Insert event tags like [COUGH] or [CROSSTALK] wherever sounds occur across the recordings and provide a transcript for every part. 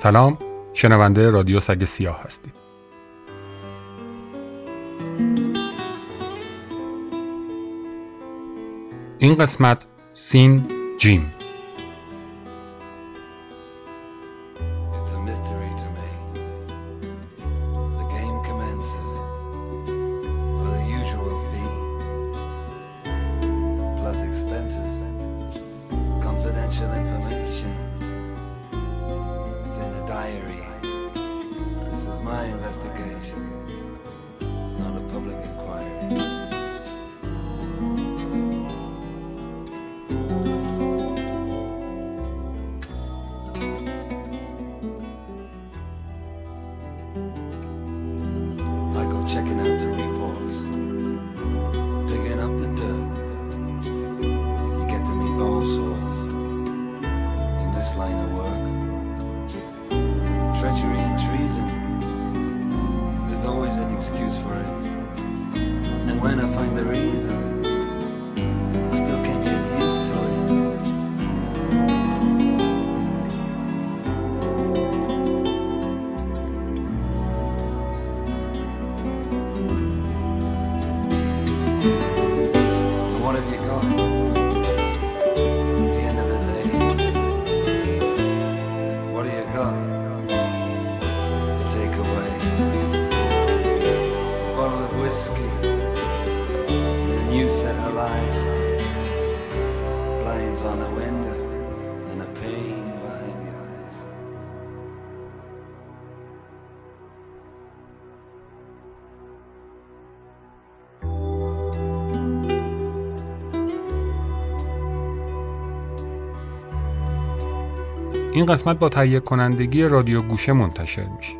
سلام شنونده رادیو سگ سیاه هستید. این قسمت سین جیم. این قسمت با تهیه کنندگی رادیو گوشه منتشر میشه.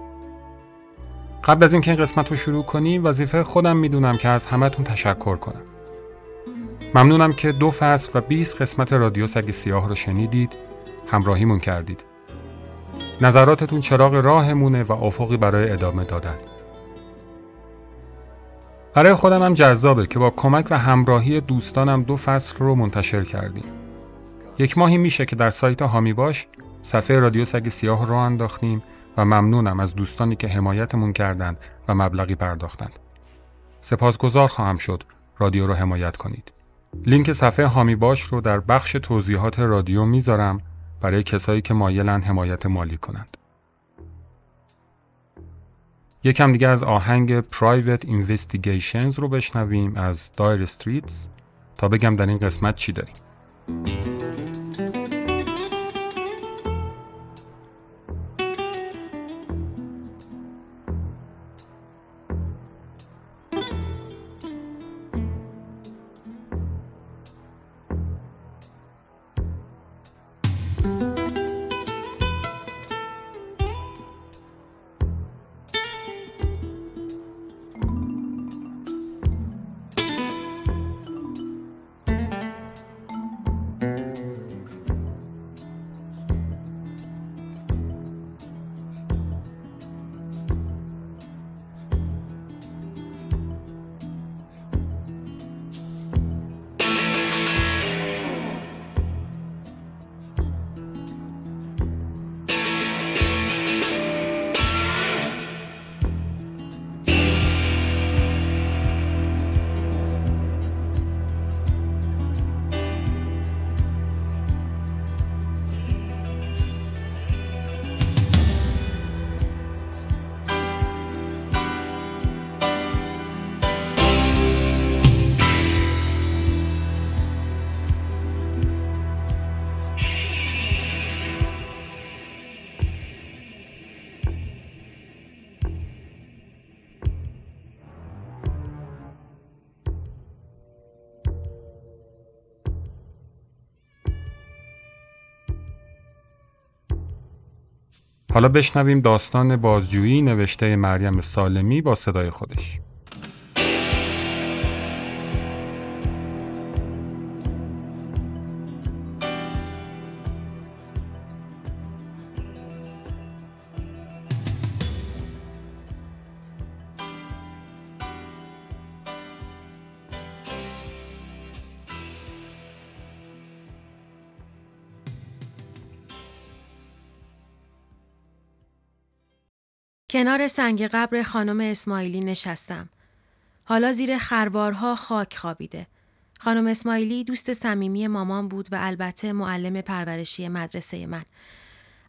قبل از اینکه این قسمت رو شروع کنیم وظیفه خودم می‌دونم که از همهتون تشکر کنم. ممنونم که دو فصل و 20 قسمت رادیو سگ سیاه رو شنیدید، همراهیمون کردید. نظراتتون چراغ راهمونه و افقی برای ادامه دادن. برای خودم هم جذابه که با کمک و همراهی دوستانم دو فصل رو منتشر کردیم. یک ماهی میشه که در سایت هامی باش صفحه رادیو سگ سیاه رو انداختیم و ممنونم از دوستانی که حمایتمون کردند و مبلغی پرداختند. سپاسگزار خواهم شد رادیو رو حمایت کنید. لینک صفحه هامی باش رو در بخش توضیحات رادیو می‌ذارم برای کسایی که مایلن حمایت مالی کنند. یکم دیگه از آهنگ Private Investigations رو بشنویم از دایر استریتس تا بگم در این قسمت چی داریم. حالا بشنویم داستان بازجویی نوشته مریم سالمی با صدای خودش. کنار سنگ قبر خانم اسماعیلی نشستم. حالا زیر خروارها خاک خوابیده. خانم اسماعیلی دوست صمیمی مامان بود و البته معلم پرورشی مدرسه من.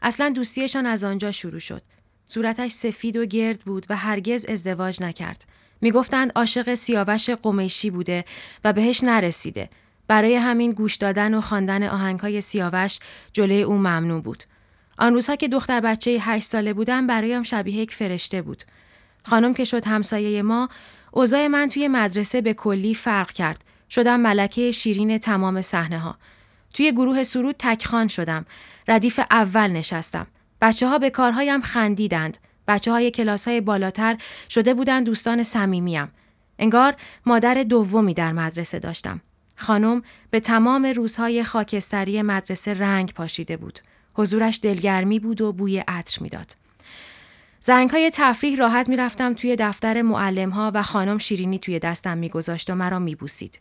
اصلا دوستیشان از آنجا شروع شد. صورتش سفید و گرد بود و هرگز ازدواج نکرد. می‌گفتند عاشق سیاوش قمیشی بوده و بهش نرسیده. برای همین گوش دادن و خواندن آهنگهای سیاوش جلوی او ممنوع بود. آن روزها که دختر بچه هشت ساله بودم برایم شبیه یک فرشته بود. خانم که شد همسایه ما، اوضاع من توی مدرسه به کلی فرق کرد. شدم ملکه شیرین تمام صحنه ها. توی گروه سرود تکخان شدم. ردیف اول نشستم. بچه ها به کارهایم خندیدند. بچه های کلاس های بالاتر شده بودند دوستان صمیمیم. انگار مادر دومی در مدرسه داشتم. خانم به تمام روزهای خاکستری مدرسه رنگ پاشیده بود. حضورش دلگرمی بود و بوی عطر می‌داد. زنگ های تفریح راحت می‌رفتم توی دفتر معلم ها و خانم شیرینی توی دستم میگذاشت و مرا میبوسید.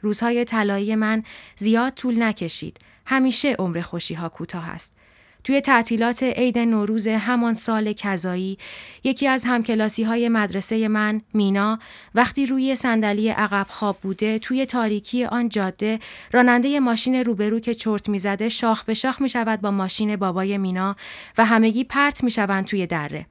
روزهای طلایی من زیاد طول نکشید. همیشه عمر خوشی ها کوتاه است. توی تعطیلات عید نوروز همان سال کذایی یکی از همکلاسی های مدرسه من مینا وقتی روی صندلی عقب خواب بوده توی تاریکی آن جاده راننده ماشین روبرو که چرت می‌زده شاخ به شاخ می شود با ماشین بابای مینا و همگی پرت می شوند توی دره.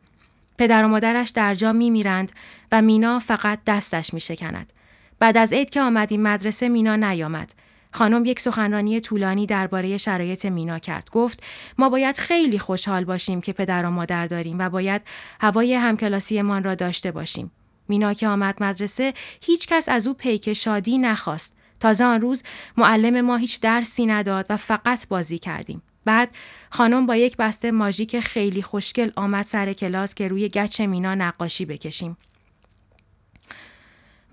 پدر و مادرش در جا می میرند و مینا فقط دستش می شکند. بعد از عید که آمدیم مدرسه مینا نیامد. خانم یک سخنرانی طولانی درباره شرایط مینا کرد. گفت ما باید خیلی خوشحال باشیم که پدر و مادر داریم و باید هوای همکلاسیمان را داشته باشیم. مینا که آمد مدرسه هیچ کس از او پیک شادی نخواست. تازه آن روز معلم ما هیچ درسی نداد و فقط بازی کردیم. بعد خانم با یک بسته ماژیک خیلی خوشگل آمد سر کلاس که روی گچ مینا نقاشی بکشیم.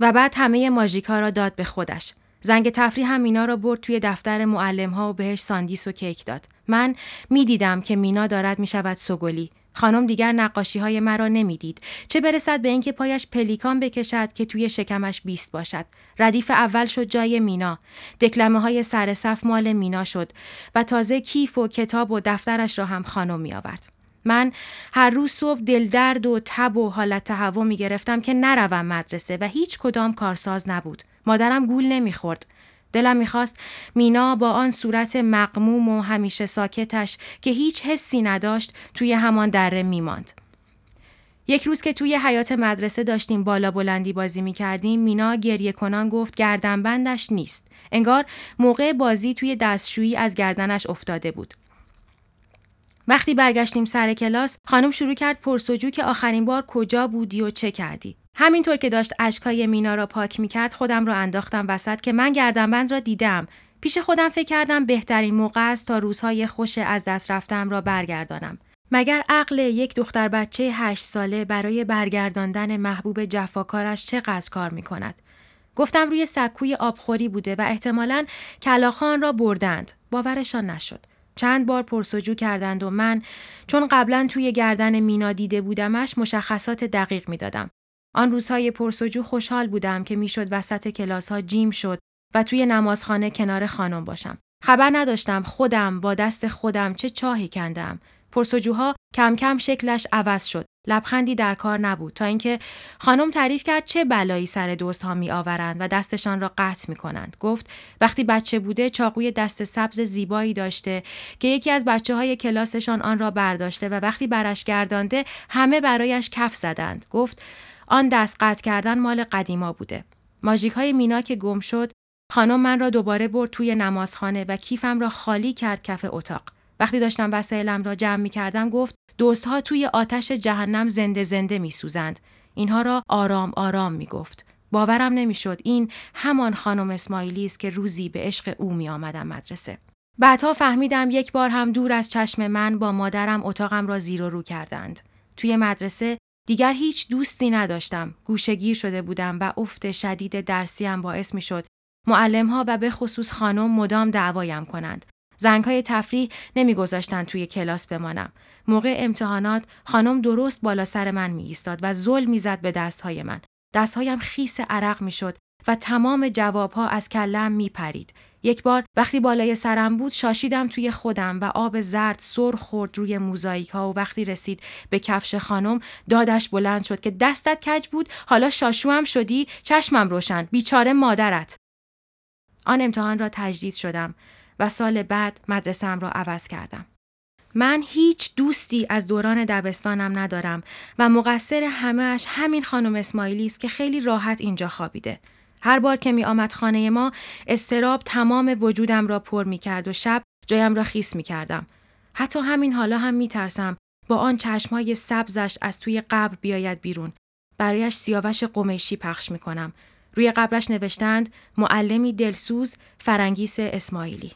و بعد همه ماژیک ها را داد به خودش. زنگ تفریح هم مینا را برد توی دفتر معلم ها و بهش ساندیس و کیک داد. من می‌دیدم که مینا دارد می‌شود سوگلی. خانم دیگر نقاشی های مرا نمی‌دید. چه برسد به اینکه پایش پلیکان بکشد که توی شکمش بیست باشد. ردیف اول شد جای مینا. دکلمه های سر صف مال مینا شد و تازه کیف و کتاب و دفترش را هم خانم می آورد. من هر روز صبح دلدرد و تب و حالت تهوع می گرفتم که نروم مدرسه و هیچ کدام کارساز نبود. مادرم گول نمی‌خورد. دلم می‌خواست مینا با آن صورت مقموم و همیشه ساکتش که هیچ حسی نداشت توی همان دره میماند. یک روز که توی حیات مدرسه داشتیم بالا بلندی بازی می کردیم مینا گریه کنان گفت گردنبندش نیست. انگار موقع بازی توی دستشویی از گردنش افتاده بود. وقتی برگشتیم سر کلاس خانم شروع کرد پرسجو که آخرین بار کجا بودی و چه کردی همینطور که داشت اشکای مینا را پاک می کرد خودم را انداختم وسط که من گردنبند را دیدم پیش خودم فکر کردم بهترین موقع است تا روزهای خوش از دست رفتم را برگردانم مگر عقل یک دختر بچه هشت ساله برای برگرداندن محبوب جفاکارش چقدر کار می کند؟ گفتم روی سکوی آبخوری بوده و احتمالاً کلاخان را بردند. باورشان نشد. چند بار پرسجو کردند و من چون قبلا توی گردن مینا دیده بودمش مشخصات دقیق می‌دادم. آن روزهای پرسجو خوشحال بودم که می‌شد وسط کلاس ها جیم شد و توی نمازخانه کنار خانم باشم. خبر نداشتم خودم با دست خودم چه چاهی کندم. پرسجوها کم کم شکلش عوض شد. لبخندی در کار نبود تا اینکه خانم تعریف کرد چه بلایی سر دوست ها می آورند و دستشان را قطع می کنند. گفت وقتی بچه بوده چاقوی دست سبز زیبایی داشته که یکی از بچه های کلاسشان آن را برداشته و وقتی برش گردانده همه برایش کف زدند. گفت آن دست قطع کردن مال قدیما بوده. ماژیک های مینا که گم شد خانم من را دوباره برد توی نمازخانه و کیفم را خالی کرد کف اتاق. وقتی داشتم وسایلم را جمع می کردم گفت دوستها توی آتش جهنم زنده زنده می سوزند. اینها را آرام آرام می گفت. باورم نمی‌شد این همان خانم اسماعیلی است که روزی به عشق او می آمدم مدرسه. بعدها فهمیدم یک بار هم دور از چشم من با مادرم اتاقم را زیر و رو کردند. توی مدرسه دیگر هیچ دوستی نداشتم. گوشگیر شده بودم و افت شدید درسیم باعث می شد معلم ها و به خصوص خانم مدام دعوایم کنند. زنگ های تفریح نمیگذاشتن توی کلاس بمانم. موقع امتحانات خانم درست بالا سر من می ایستاد و زل می‌زد به دستهای من. دستهایم خیس عرق می شد و تمام جوابها از کلم می پرید. یک بار وقتی بالای سرم بود شاشیدم توی خودم و آب زرد سر خورد روی موزاییک ها و وقتی رسید به کفش خانم دادش بلند شد که دستت کج بود؟ حالا شاشوام شدی؟ چشمم روشن. بیچاره مادرت. آن امتحان را تجدید شدم و سال بعد مدرسم را عوض کردم. من هیچ دوستی از دوران دبستانم ندارم و مقصر همهش همین خانم اسماعیلی است که خیلی راحت اینجا خوابیده. هر بار که می آمد خانه ما استراب تمام وجودم را پر می کرد و شب جایم را خیس می کردم. حتی همین حالا هم می ترسم با آن چشمهای سبزش از توی قبر بیاید بیرون. برایش سیاوش قمیشی پخش می کنم. روی قبرش نوشتند معلمی دلسوز فرنگیس اسماعیلی.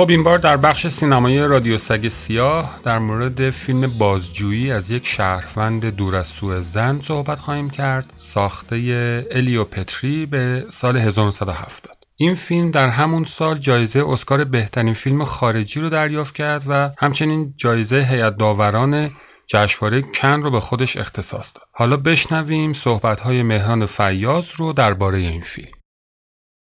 خب این بار در بخش سینمایی رادیو سگ سیاه در مورد فیلم بازجویی از یک شهروند دور از سوء زن صحبت خواهیم کرد ساخته الیو پتری به سال 1970 این فیلم در همون سال جایزه اسکار بهترین فیلم خارجی رو دریافت کرد و همچنین جایزه هیئت داوران جشنواره کن رو به خودش اختصاص داد. حالا بشنویم صحبت‌های مهران فیاض رو درباره این فیلم.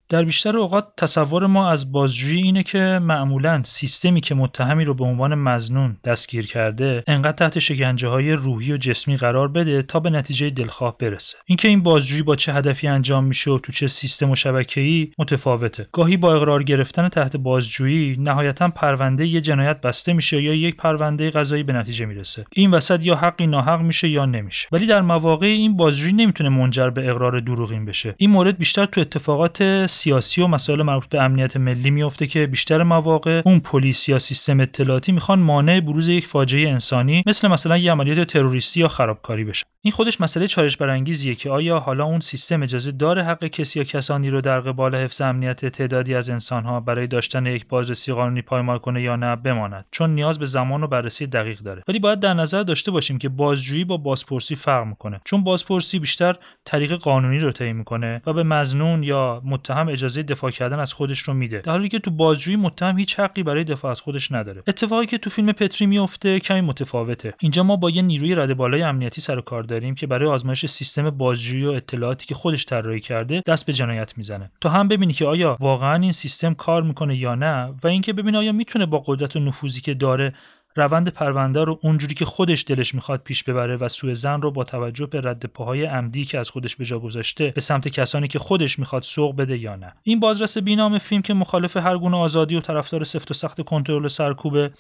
در بیشتر اوقات تصور ما از بازجویی اینه که معمولا سیستمی که متهمی رو به عنوان مزنون دستگیر کرده انقدر تحت شکنجه های روحی و جسمی قرار بده تا به نتیجه دلخواه برسه. اینکه این بازجویی با چه هدفی انجام میشه و تو چه سیستم و شبکه‌ای متفاوته. گاهی با اقرار گرفتن تحت بازجویی نهایتا پرونده یه جنایت بسته میشه یا یک پرونده قضایی به نتیجه می‌رسه. این وسط یا حقی ناحق میشه یا نمیشه. ولی در مواقع این بازجویی نمی‌تونه منجر به اقرار دروغین بشه. این مورد بیشتر تو اتفاقات سیاسی و مسائل مربوط به امنیت ملی میفته که بیشتر مواقع اون پلیس یا سیستم اطلاعاتی می‌خوان مانع بروز یک فاجعه انسانی مثل مثلا یه عملیات تروریستی یا خرابکاری بشه. این خودش مسئله چالش برانگیزیه که آیا حالا اون سیستم اجازه داره حق کسی یا کسانی رو در قبال حفظ امنیت تعدادی از انسانها برای داشتن یک بازرسی قانونی پایمال کنه یا نه بماند؟ چون نیاز به زمان و بررسی دقیق داره. ولی باید در نظر داشته باشیم که بازجویی با بازپرسی فرق می‌کنه. چون بازپرسی بیشتر طریق قانونی رو طی می‌کنه و به مزنون یا متهم اجازه دفاع کردن از خودش رو میده. در حالی که تو بازجویی متهم هیچ حقی برای دفاع از خودش نداره. اتفاقی که تو فیلم پتری میفته کمی متفاوته. اینجا ما با یه نیروی رده بالای امنیتی سر و کار داریم که برای آزمایش سیستم بازجویی و اطلاعاتی که خودش طراحی کرده دست به جنایت می‌زنه. تو هم ببینی که آیا واقعا این سیستم کار می‌کنه یا نه و اینکه ببینی آیا می‌تونه با قدرت و نفوذی که داره روند پرونده رو اونجوری که خودش دلش می‌خواد پیش ببره و سوء زن رو با توجه به رد پاهای عمدی که از خودش به جا گذاشته به سمت کسانی که خودش می‌خواد سوق بده یا نه. این بازرس بینام فیلم که مخالف هر گونه آزادی و طرفدار سفت و سخت کنترل سرکوبه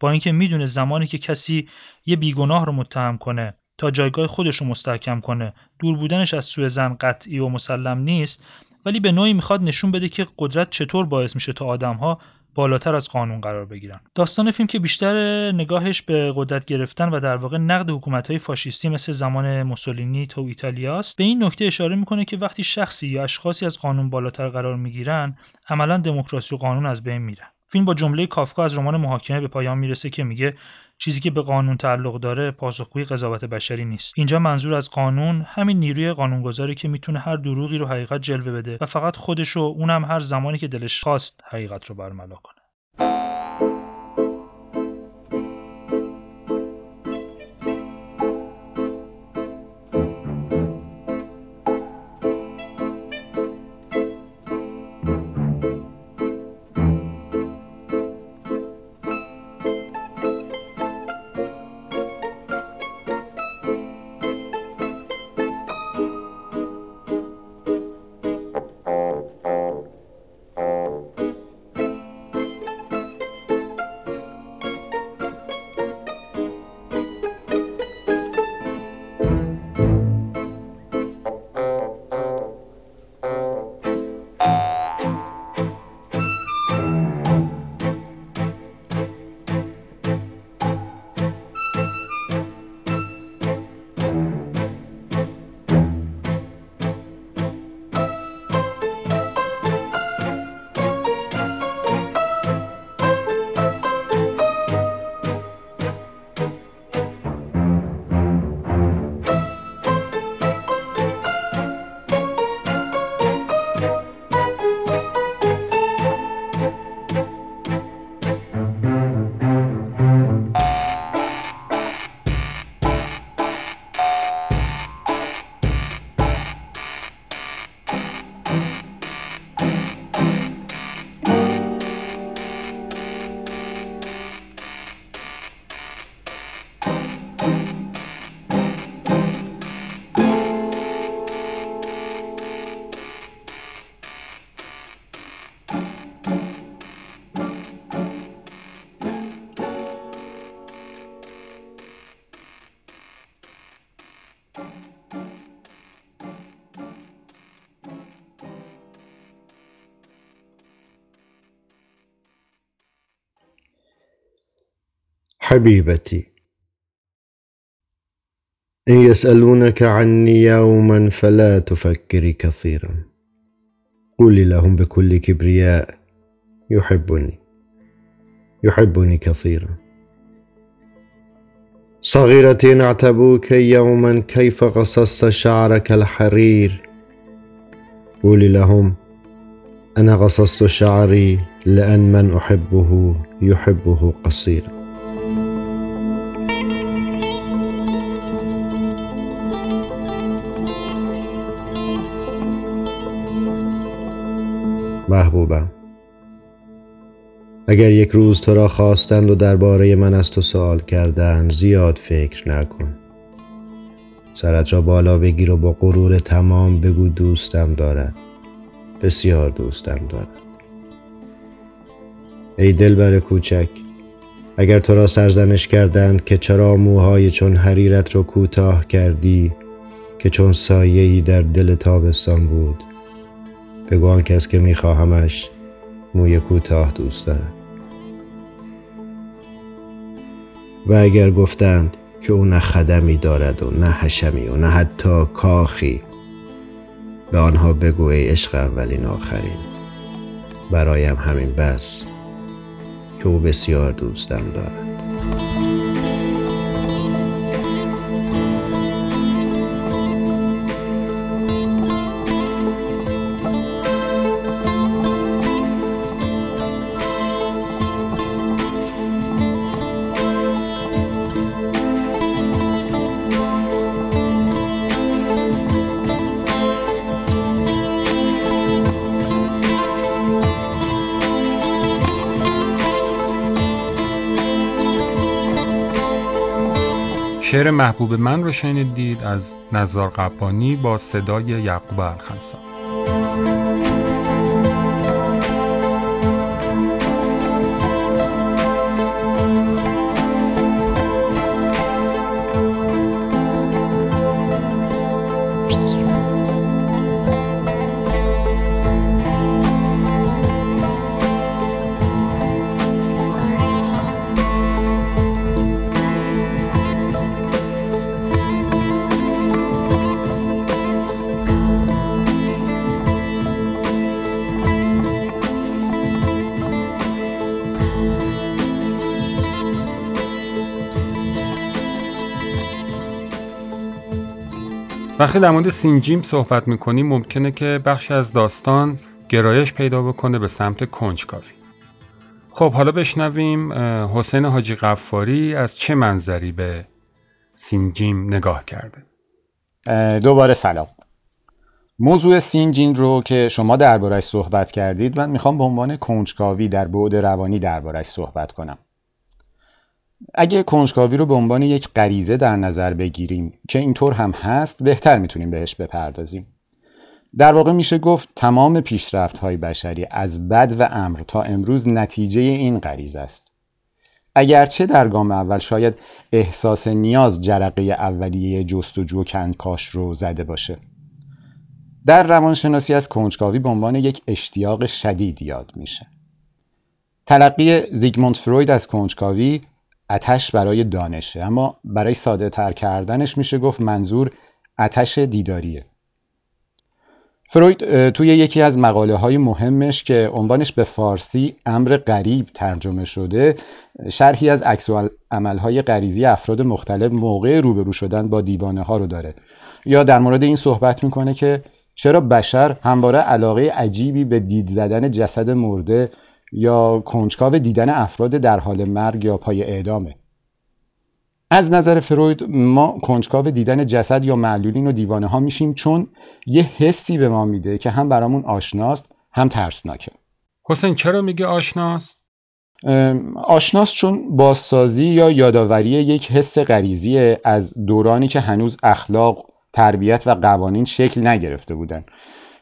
با اینکه می‌دونه زمانی که کسی یه بیگناه رو متهم کنه تا جایگاه خودش رو مستحکم کنه. دور بودنش از سوء زن قطعی و مسلم نیست ولی به نوعی می‌خواد نشون بده که قدرت چطور باعث میشه تا آدمها بالاتر از قانون قرار بگیرن. داستان فیلم که بیشتر نگاهش به قدرت گرفتن و در واقع نقد حکومت های فاشیستی مثل زمان موسولینی تو ایتالیاست به این نکته اشاره می‌کنه که وقتی شخصی یا اشخاصی از قانون بالاتر قرار می‌گیرن عملا دموکراسی و قانون از بین میرن فیلم با جمله کافکا از رمان محاکمه به پایان می‌رسه که میگه چیزی که به قانون تعلق داره پاسخگوی قضاوت بشری نیست. اینجا منظور از قانون همین نیروی قانونگذاری که می‌تونه هر دروغی رو حقیقت جلوه بده و فقط خودش و اونم هر زمانی که دلش خواست حقیقت رو برملا کنه. حبيبتي. إن يسألونك عني يوما فلا تفكري كثيرا. قولي لهم بكل كبرياء يحبني. يحبني كثيرا. صغيرتي نعتبوك يوما كيف قصصت شعرك الحرير. قولي لهم أنا قصصت شعري لأن من أحبه يحبه قصيرا. محبوبم. اگر یک روز تو را خواستند و درباره من از تو سوال کردند زیاد فکر نکن. سرت را بالا بگیر و با غرور تمام بگو دوستم دارد. بسیار دوستم دارد. ای دلبر کوچک اگر تو را سرزنش کردند که چرا موهای چون حریرت را کوتاه کردی که چون سایه‌ای در دل تابستان بود بگو آن کس که میخواهمش موی کوتاه دوست دارد. و اگر گفتند که او نه خدمی دارد و نه حشمی و نه حتی کاخی به آنها بگو ای عشق اولین آخرین. برایم همین بس که او بسیار دوستم دارد. شعر محبوب من رو شنیدید از نزار قبانی با صدای یعقوب الخنسا وقتی در مورد سینجیم صحبت می‌کنیم ممکنه که بخشی از داستان گرایش پیدا بکنه به سمت کنجکاوی. خب حالا بشنویم حسین حاجی غفاری از چه منظری به سینجیم نگاه کرده؟ دوباره سلام. موضوع سینجین رو که شما دربارش صحبت کردید من می‌خوام به عنوان کنجکاوی در بعد روانی دربارش صحبت کنم. اگه کنجکاوی رو به عنوان یک غریزه در نظر بگیریم که اینطور هم هست بهتر می‌تونیم بهش بپردازیم. در واقع میشه گفت تمام پیشرفت های بشری از بد و امر تا امروز نتیجه این غریزه است. اگرچه در گام اول شاید احساس نیاز جرقه اولیه جستجو کنکاش رو زده باشه. در روانشناسی از کنجکاوی به عنوان یک اشتیاق شدید یاد میشه. تلقی زیگموند فروید از کنجکاوی اتش برای دانشه. اما برای ساده تر کردنش میشه گفت منظور اتش دیداریه. فروید توی یکی از مقاله های مهمش که عنوانش به فارسی امر غریب ترجمه شده شرحی از عکس های غریزی افراد مختلف موقع روبرو شدن با دیوانه ها رو داره. یا در مورد این صحبت می‌کنه که چرا بشر همواره علاقه عجیبی به دید زدن جسد مرده یا کنجکاو دیدن افراد در حال مرگ یا پای اعدامه. از نظر فروید ما کنجکاو دیدن جسد یا معلولین و دیوانه ها میشیم چون یه حسی به ما میده که هم برامون آشناست هم ترسناکه. حسین چرا میگه آشناست؟ آشناست چون بازسازی یا یادآوری یک حس غریزی از دورانی که هنوز اخلاق، تربیت و قوانین شکل نگرفته بودن.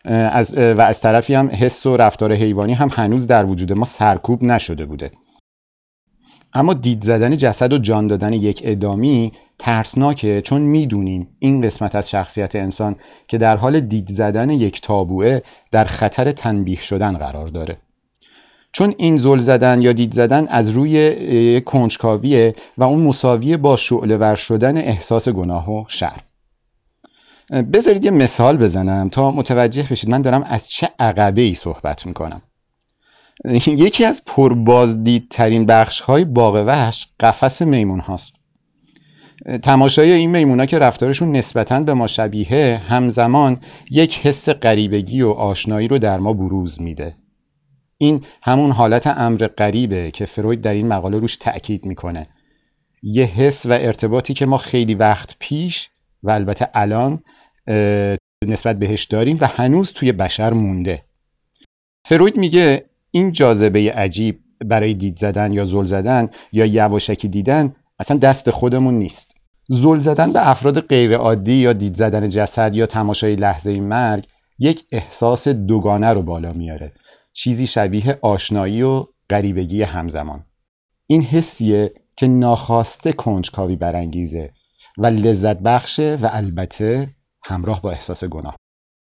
از و از طرفی هم حس و رفتار حیوانی هم هنوز در وجود ما سرکوب نشده بوده. اما دید زدن جسد و جان دادن یک ادامی ترسناکه چون می‌دونیم این قسمت از شخصیت انسان که در حال دید زدن یک تابوعه در خطر تنبیه شدن قرار داره. چون این زل زدن یا دید زدن از روی کنجکاویه و اون مساویه با شعله ور شدن احساس گناه و شرم. بذارید یه مثال بزنم تا متوجه بشید. من دارم از چه عقبه ای صحبت می‌کنم. یکی از پربازدیدترین بخش های وحش قفس میمون هاست. تماشای این میمونا که رفتارشون نسبتا به ما شبیه همزمان یک حس غریبگی و آشنایی رو در ما بروز میده. این همون حالت امر غریبه که فروید در این مقاله روش تأکید می‌کنه. یه حس و ارتباطی که ما خیلی وقت پیش و البته الان نسبت بهش داریم و هنوز توی بشر مونده. فروید میگه این جاذبه عجیب برای دید زدن یا زل زدن یا یواشکی دیدن اصلا دست خودمون نیست. زل زدن به افراد غیرعادی یا دید زدن جسد یا تماشای لحظه مرگ یک احساس دوگانه رو بالا میاره. چیزی شبیه آشنایی و غریبگی همزمان. این حسیه که ناخواسته کنجکاوی برانگیزه و لذت بخشه و البته همراه با احساس گناه.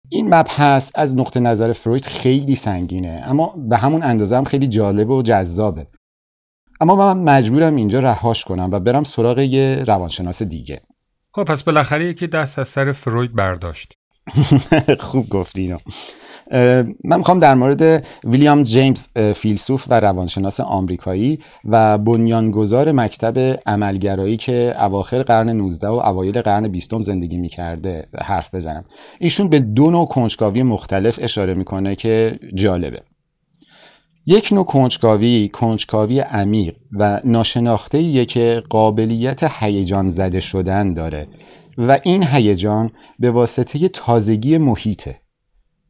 این مبحث از نقطه نظر فروید خیلی سنگینه اما به همون اندازه هم خیلی جالب و جذابه. اما من مجبورم اینجا رهاش کنم و برم سراغ یه روانشناس دیگه. خب پس بالاخره یکی دست از سر فروید برداشت. [LAUGHS] خوب گفتی اینو. من می‌خوام در مورد ویلیام جیمز فیلسوف و روانشناس آمریکایی و بنیانگذار مکتب عملگرایی که اواخر قرن 19 و اوایل قرن 20 زندگی می‌کرده حرف بزنم. ایشون به دو نوع کنجکاوی مختلف اشاره می‌کنه که جالبه. یک نوع کنجکاوی کنجکاوی عمیق و ناشناخته که قابلیت هیجان زده شدن داره و این هیجان به واسطه تازگی محیطه.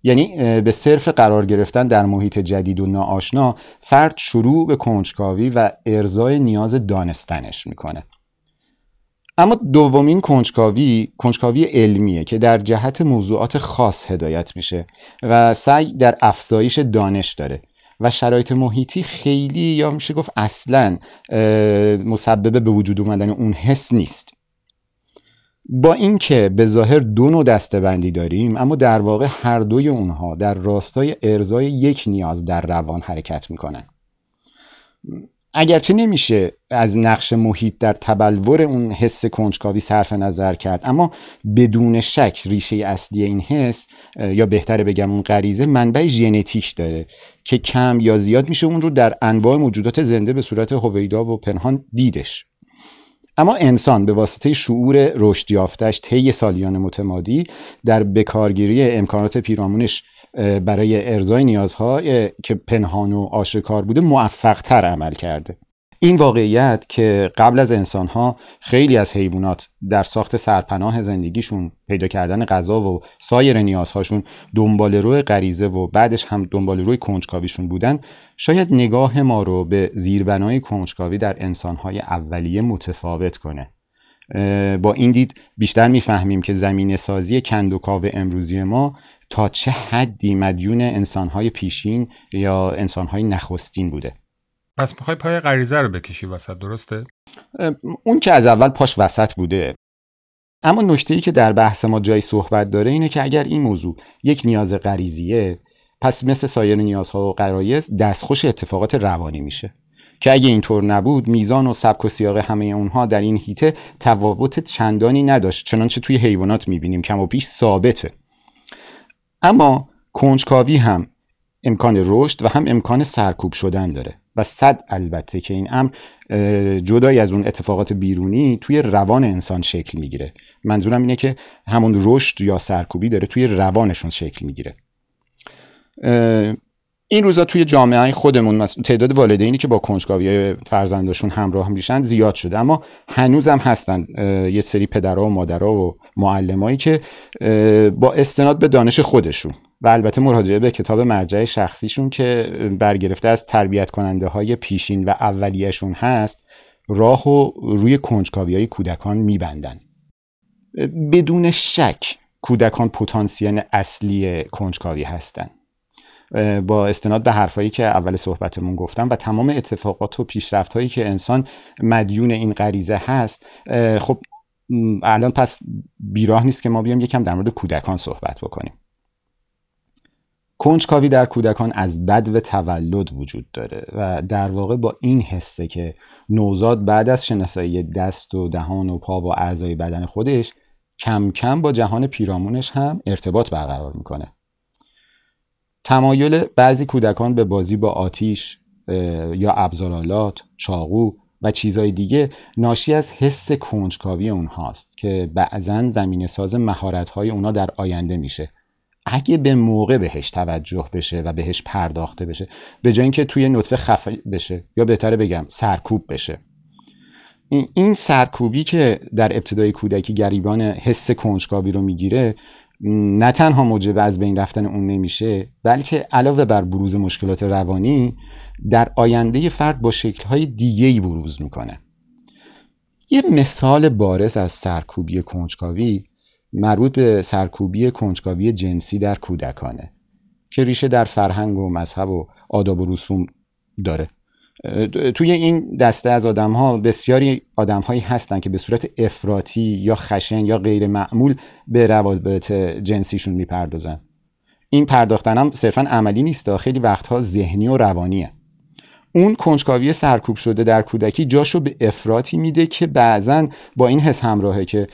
یعنی به صرف قرار گرفتن در محیط جدید و ناآشنا فرد شروع به کنجکاوی و ارزای نیاز دانستنش می‌کنه. اما دومین کنجکاوی کنجکاوی علمیه که در جهت موضوعات خاص هدایت میشه و سعی در افزایش دانش داره و شرایط محیطی خیلی یا میشه گفت اصلا مسبب به وجود اومدن اون حس نیست. با اینکه به ظاهر دو نوع دستبندی داریم اما در واقع هر دوی اونها در راستای ارزای یک نیاز در روان حرکت می‌کنن. اگرچه نمیشه از نقش محیط در تبلور اون حس کنجکاوی صرف نظر کرد اما بدون شک ریشه اصلی این حس یا بهتره بگم اون غریزه منبع ژنتیک داره که کم یا زیاد میشه اون رو در انواع موجودات زنده به صورت هویدا و پنهان دیدش. اما انسان به واسطه شعور رشد یافتش طی سالیان متمادی در بکارگیری امکانات پیرامونش برای ارزای نیازها که پنهان و آشکار بوده موفق تر عمل کرده. این واقعیت که قبل از انسانها خیلی از حیوانات در ساخت سرپناه زندگیشون پیدا کردن غذا و سایر نیازهاشون دنبال روی غریزه و بعدش هم دنبال روی کنجکاویشون بودن شاید نگاه ما رو به زیربنای کنجکاوی در انسانهای اولیه متفاوت کنه. با این دید بیشتر می‌فهمیم که زمین سازی کندوکاو امروزی ما تا چه حدی مدیون انسانهای پیشین یا انسانهای نخستین بوده. پس می‌خوای پای غریزه رو بکشی وسط درسته؟ اون که از اول پاش وسط بوده. اما نکته ای که در بحث ما جای صحبت داره اینه که اگر این موضوع یک نیاز غریزیه پس مثل سایر نیازها و قرایز دستخوش اتفاقات روانی میشه. که اگه اینطور نبود میزان و سبک و سیاق همه اونها در این هیته تفاوت چندانی نداشت چنانچه توی حیوانات می‌بینیم کم و پیش ثابته. اما کنجکاوی هم امکان رشد و هم امکان سرکوب شدن داره. و صد البته که این امر جدای از اون اتفاقات بیرونی توی روان انسان شکل می‌گیره. منظورم اینه که همون رشد یا سرکوبی داره توی روانشون شکل می‌گیره. این روزا توی جامعه خودمون تعداد والدینی که با کنجکاوی فرزندشون همراه میشن زیاد شده. اما هنوز هم هستن یه سری پدرها و مادرها و معلمایی که با استناد به دانش خودشون. و البته مراجعه به کتاب مرجع شخصیشون که برگرفته از تربیت کننده های پیشین و اولیهشون هست راه و روی کنجکاوی های کودکان میبندن. بدون شک کودکان پتانسیل اصلی کنجکاوی هستند با استناد به حرفایی که اول صحبتمون گفتم و تمام اتفاقات و پیشرفت هایی که انسان مدیون این غریزه هست خب الان پس بیراه نیست که ما بیام یکم در مورد کودکان صحبت بکنیم. کنجکاوی در کودکان از بد و تولد وجود داره و در واقع با این حسه که نوزاد بعد از شناسایی دست و دهان و پا و اعضای بدن خودش کم کم با جهان پیرامونش هم ارتباط برقرار می‌کنه. تمایل بعضی کودکان به بازی با آتیش یا ابزارالات، چاقو و چیزهای دیگه ناشی از حس کنجکاوی اونهاست که بعضا زمین ساز مهارت‌های اونا در آینده میشه. اگه به موقع بهش توجه بشه و بهش پرداخته بشه به جای اینکه توی نطفه خفه بشه یا بهتره بگم سرکوب بشه. این سرکوبی که در ابتدای کودکی گریبان حس کنجکاوی رو می‌گیره نه تنها موجب از بین رفتن اون نمیشه بلکه علاوه بر بروز مشکلات روانی در آینده فرد با شکلهای دیگه ای بروز می‌کنه. یه مثال بارز از سرکوبی کنجکاوی مربوط به سرکوبی کنجکاوی جنسی در کودکانه که ریشه در فرهنگ و مذهب و آداب و رسوم داره. توی این دسته از آدم ها بسیاری آدم هایی هستن که به صورت افراطی یا خشن یا غیر معمول به روابط جنسیشون می‌پردازن. این پرداختن هم صرفا عملی نیست خیلی وقتها ذهنی و روانیه. اون کنجکاوی سرکوب شده در کودکی جاشو به افراطی میده که بعضا با این حس همراهه که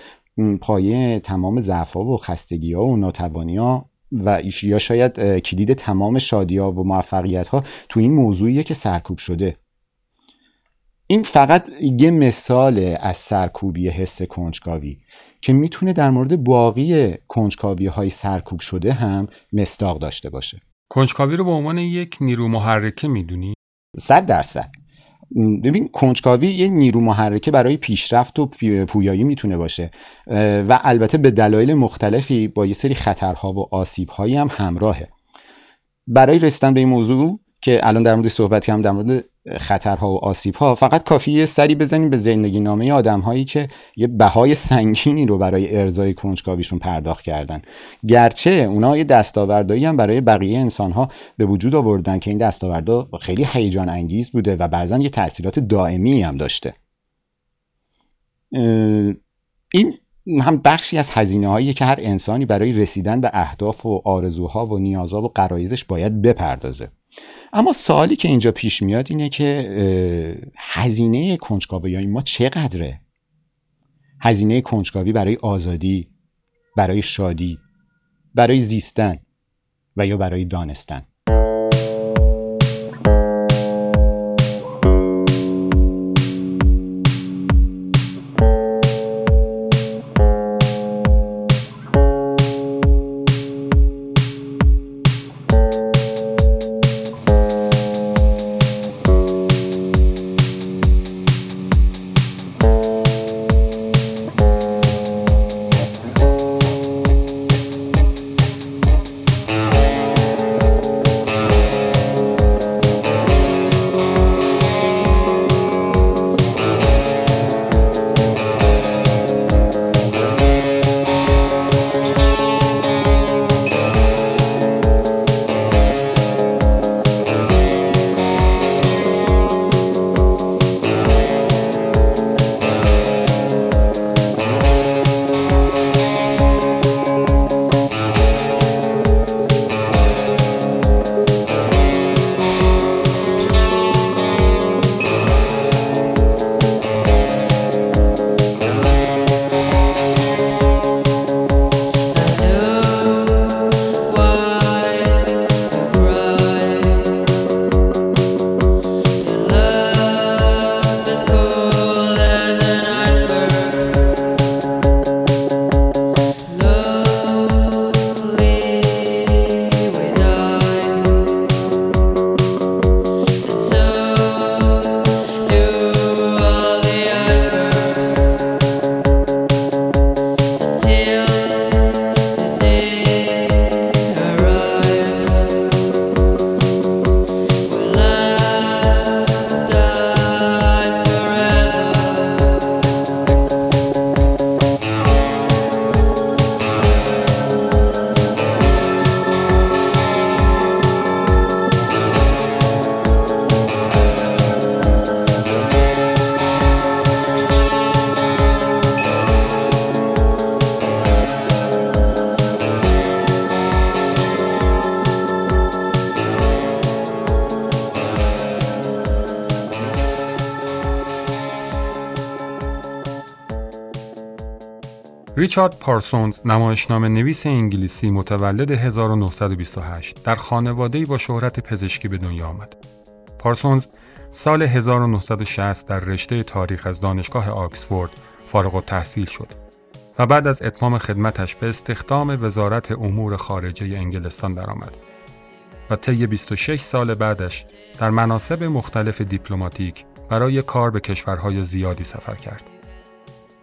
پایه تمام ضعف‌ها و خستگی ها و ناتوانی ها و یا شاید کلید تمام شادی ها و موفقیت ها تو این موضوعیه که سرکوب شده. این فقط یه مثال از سرکوبی حس کنجکاوی که می‌تونه در مورد باقی کنجکاوی های سرکوب شده هم مستاق داشته باشه. کنجکاوی رو به عنوان یک نیرو محرکه می‌دونی؟ صد درصد. ببین کنجکاوی یه نیرو محرکه برای پیشرفت و پویایی می‌تونه باشه. و البته به دلایل مختلفی با یه سری خطرها و آسیبهایی هم همراهه. برای رسیدن به این موضوع که الان در مورد صحبت کردم در مورد خطرها و آسیبها فقط کافیه سری بزنیم به زندگی نامه آدم هایی که یه بهای سنگینی رو برای ارزای کنجکاویشون پرداخت کردن. گرچه اونا یه دستاوردهایی هم برای بقیه انسان ها به وجود آوردن که این دستاوردها خیلی هیجان انگیز بوده و بعضا یه تاثیرات دائمی هم داشته. این هم بخشی از هزینه هایی که هر انسانی برای رسیدن به اهداف و آرزوها و نیازها و قرایزش باید بپردازه. اما سوالی که اینجا پیش میاد اینه که هزینه کنجکاوی ما چقدره؟ هزینه کنجکاوی برای آزادی برای شادی برای زیستن و یا برای دانستن. ریچارد پارسونز نمایشنامه نویس انگلیسی متولد 1928 در خانواده‌ای با شهرت پزشکی به دنیا آمد. پارسونز سال 1960 در رشته تاریخ از دانشگاه آکسفورد فارغ التحصیل شد و بعد از اتمام خدمتش به استخدام وزارت امور خارجه انگلستان درآمد و طی 26 سال بعدش در مناسب مختلف دیپلماتیک برای کار به کشورهای زیادی سفر کرد.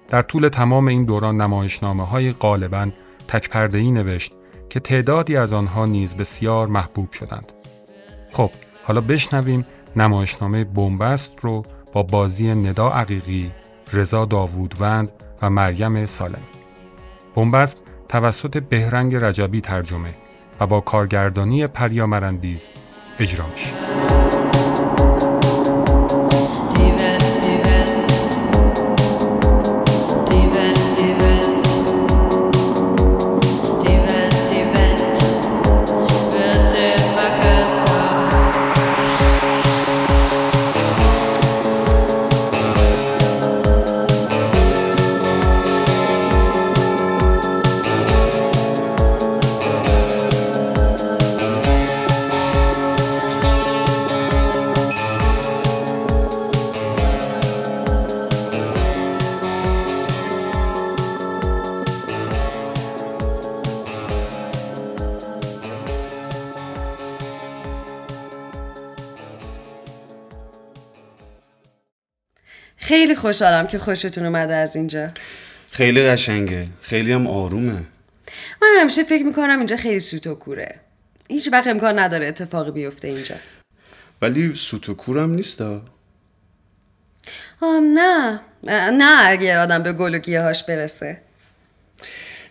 در طول تمام این دوران نمایشنامه های غالبا تکپردهی نوشت که تعدادی از آنها نیز بسیار محبوب شدند. خب حالا بشنویم نمایشنامه بومبست رو با بازی ندا عقیقی، رضا داوودوند و مریم سالمی. بومبست توسط بهرنگ رجبی ترجمه و با کارگردانی پریا مرندیز اجرا میشه. خوشحالم که خوشتون اومده از اینجا. خیلی قشنگه. خیلی هم آرومه. من همیشه فکر می‌کنم اینجا خیلی سوت و کوره. هیچ وقت امکان نداره اتفاقی بیفته اینجا. ولی سوت و کورم نیستا آم نه. نه اگه آدم به گل و گیاهاش برسه.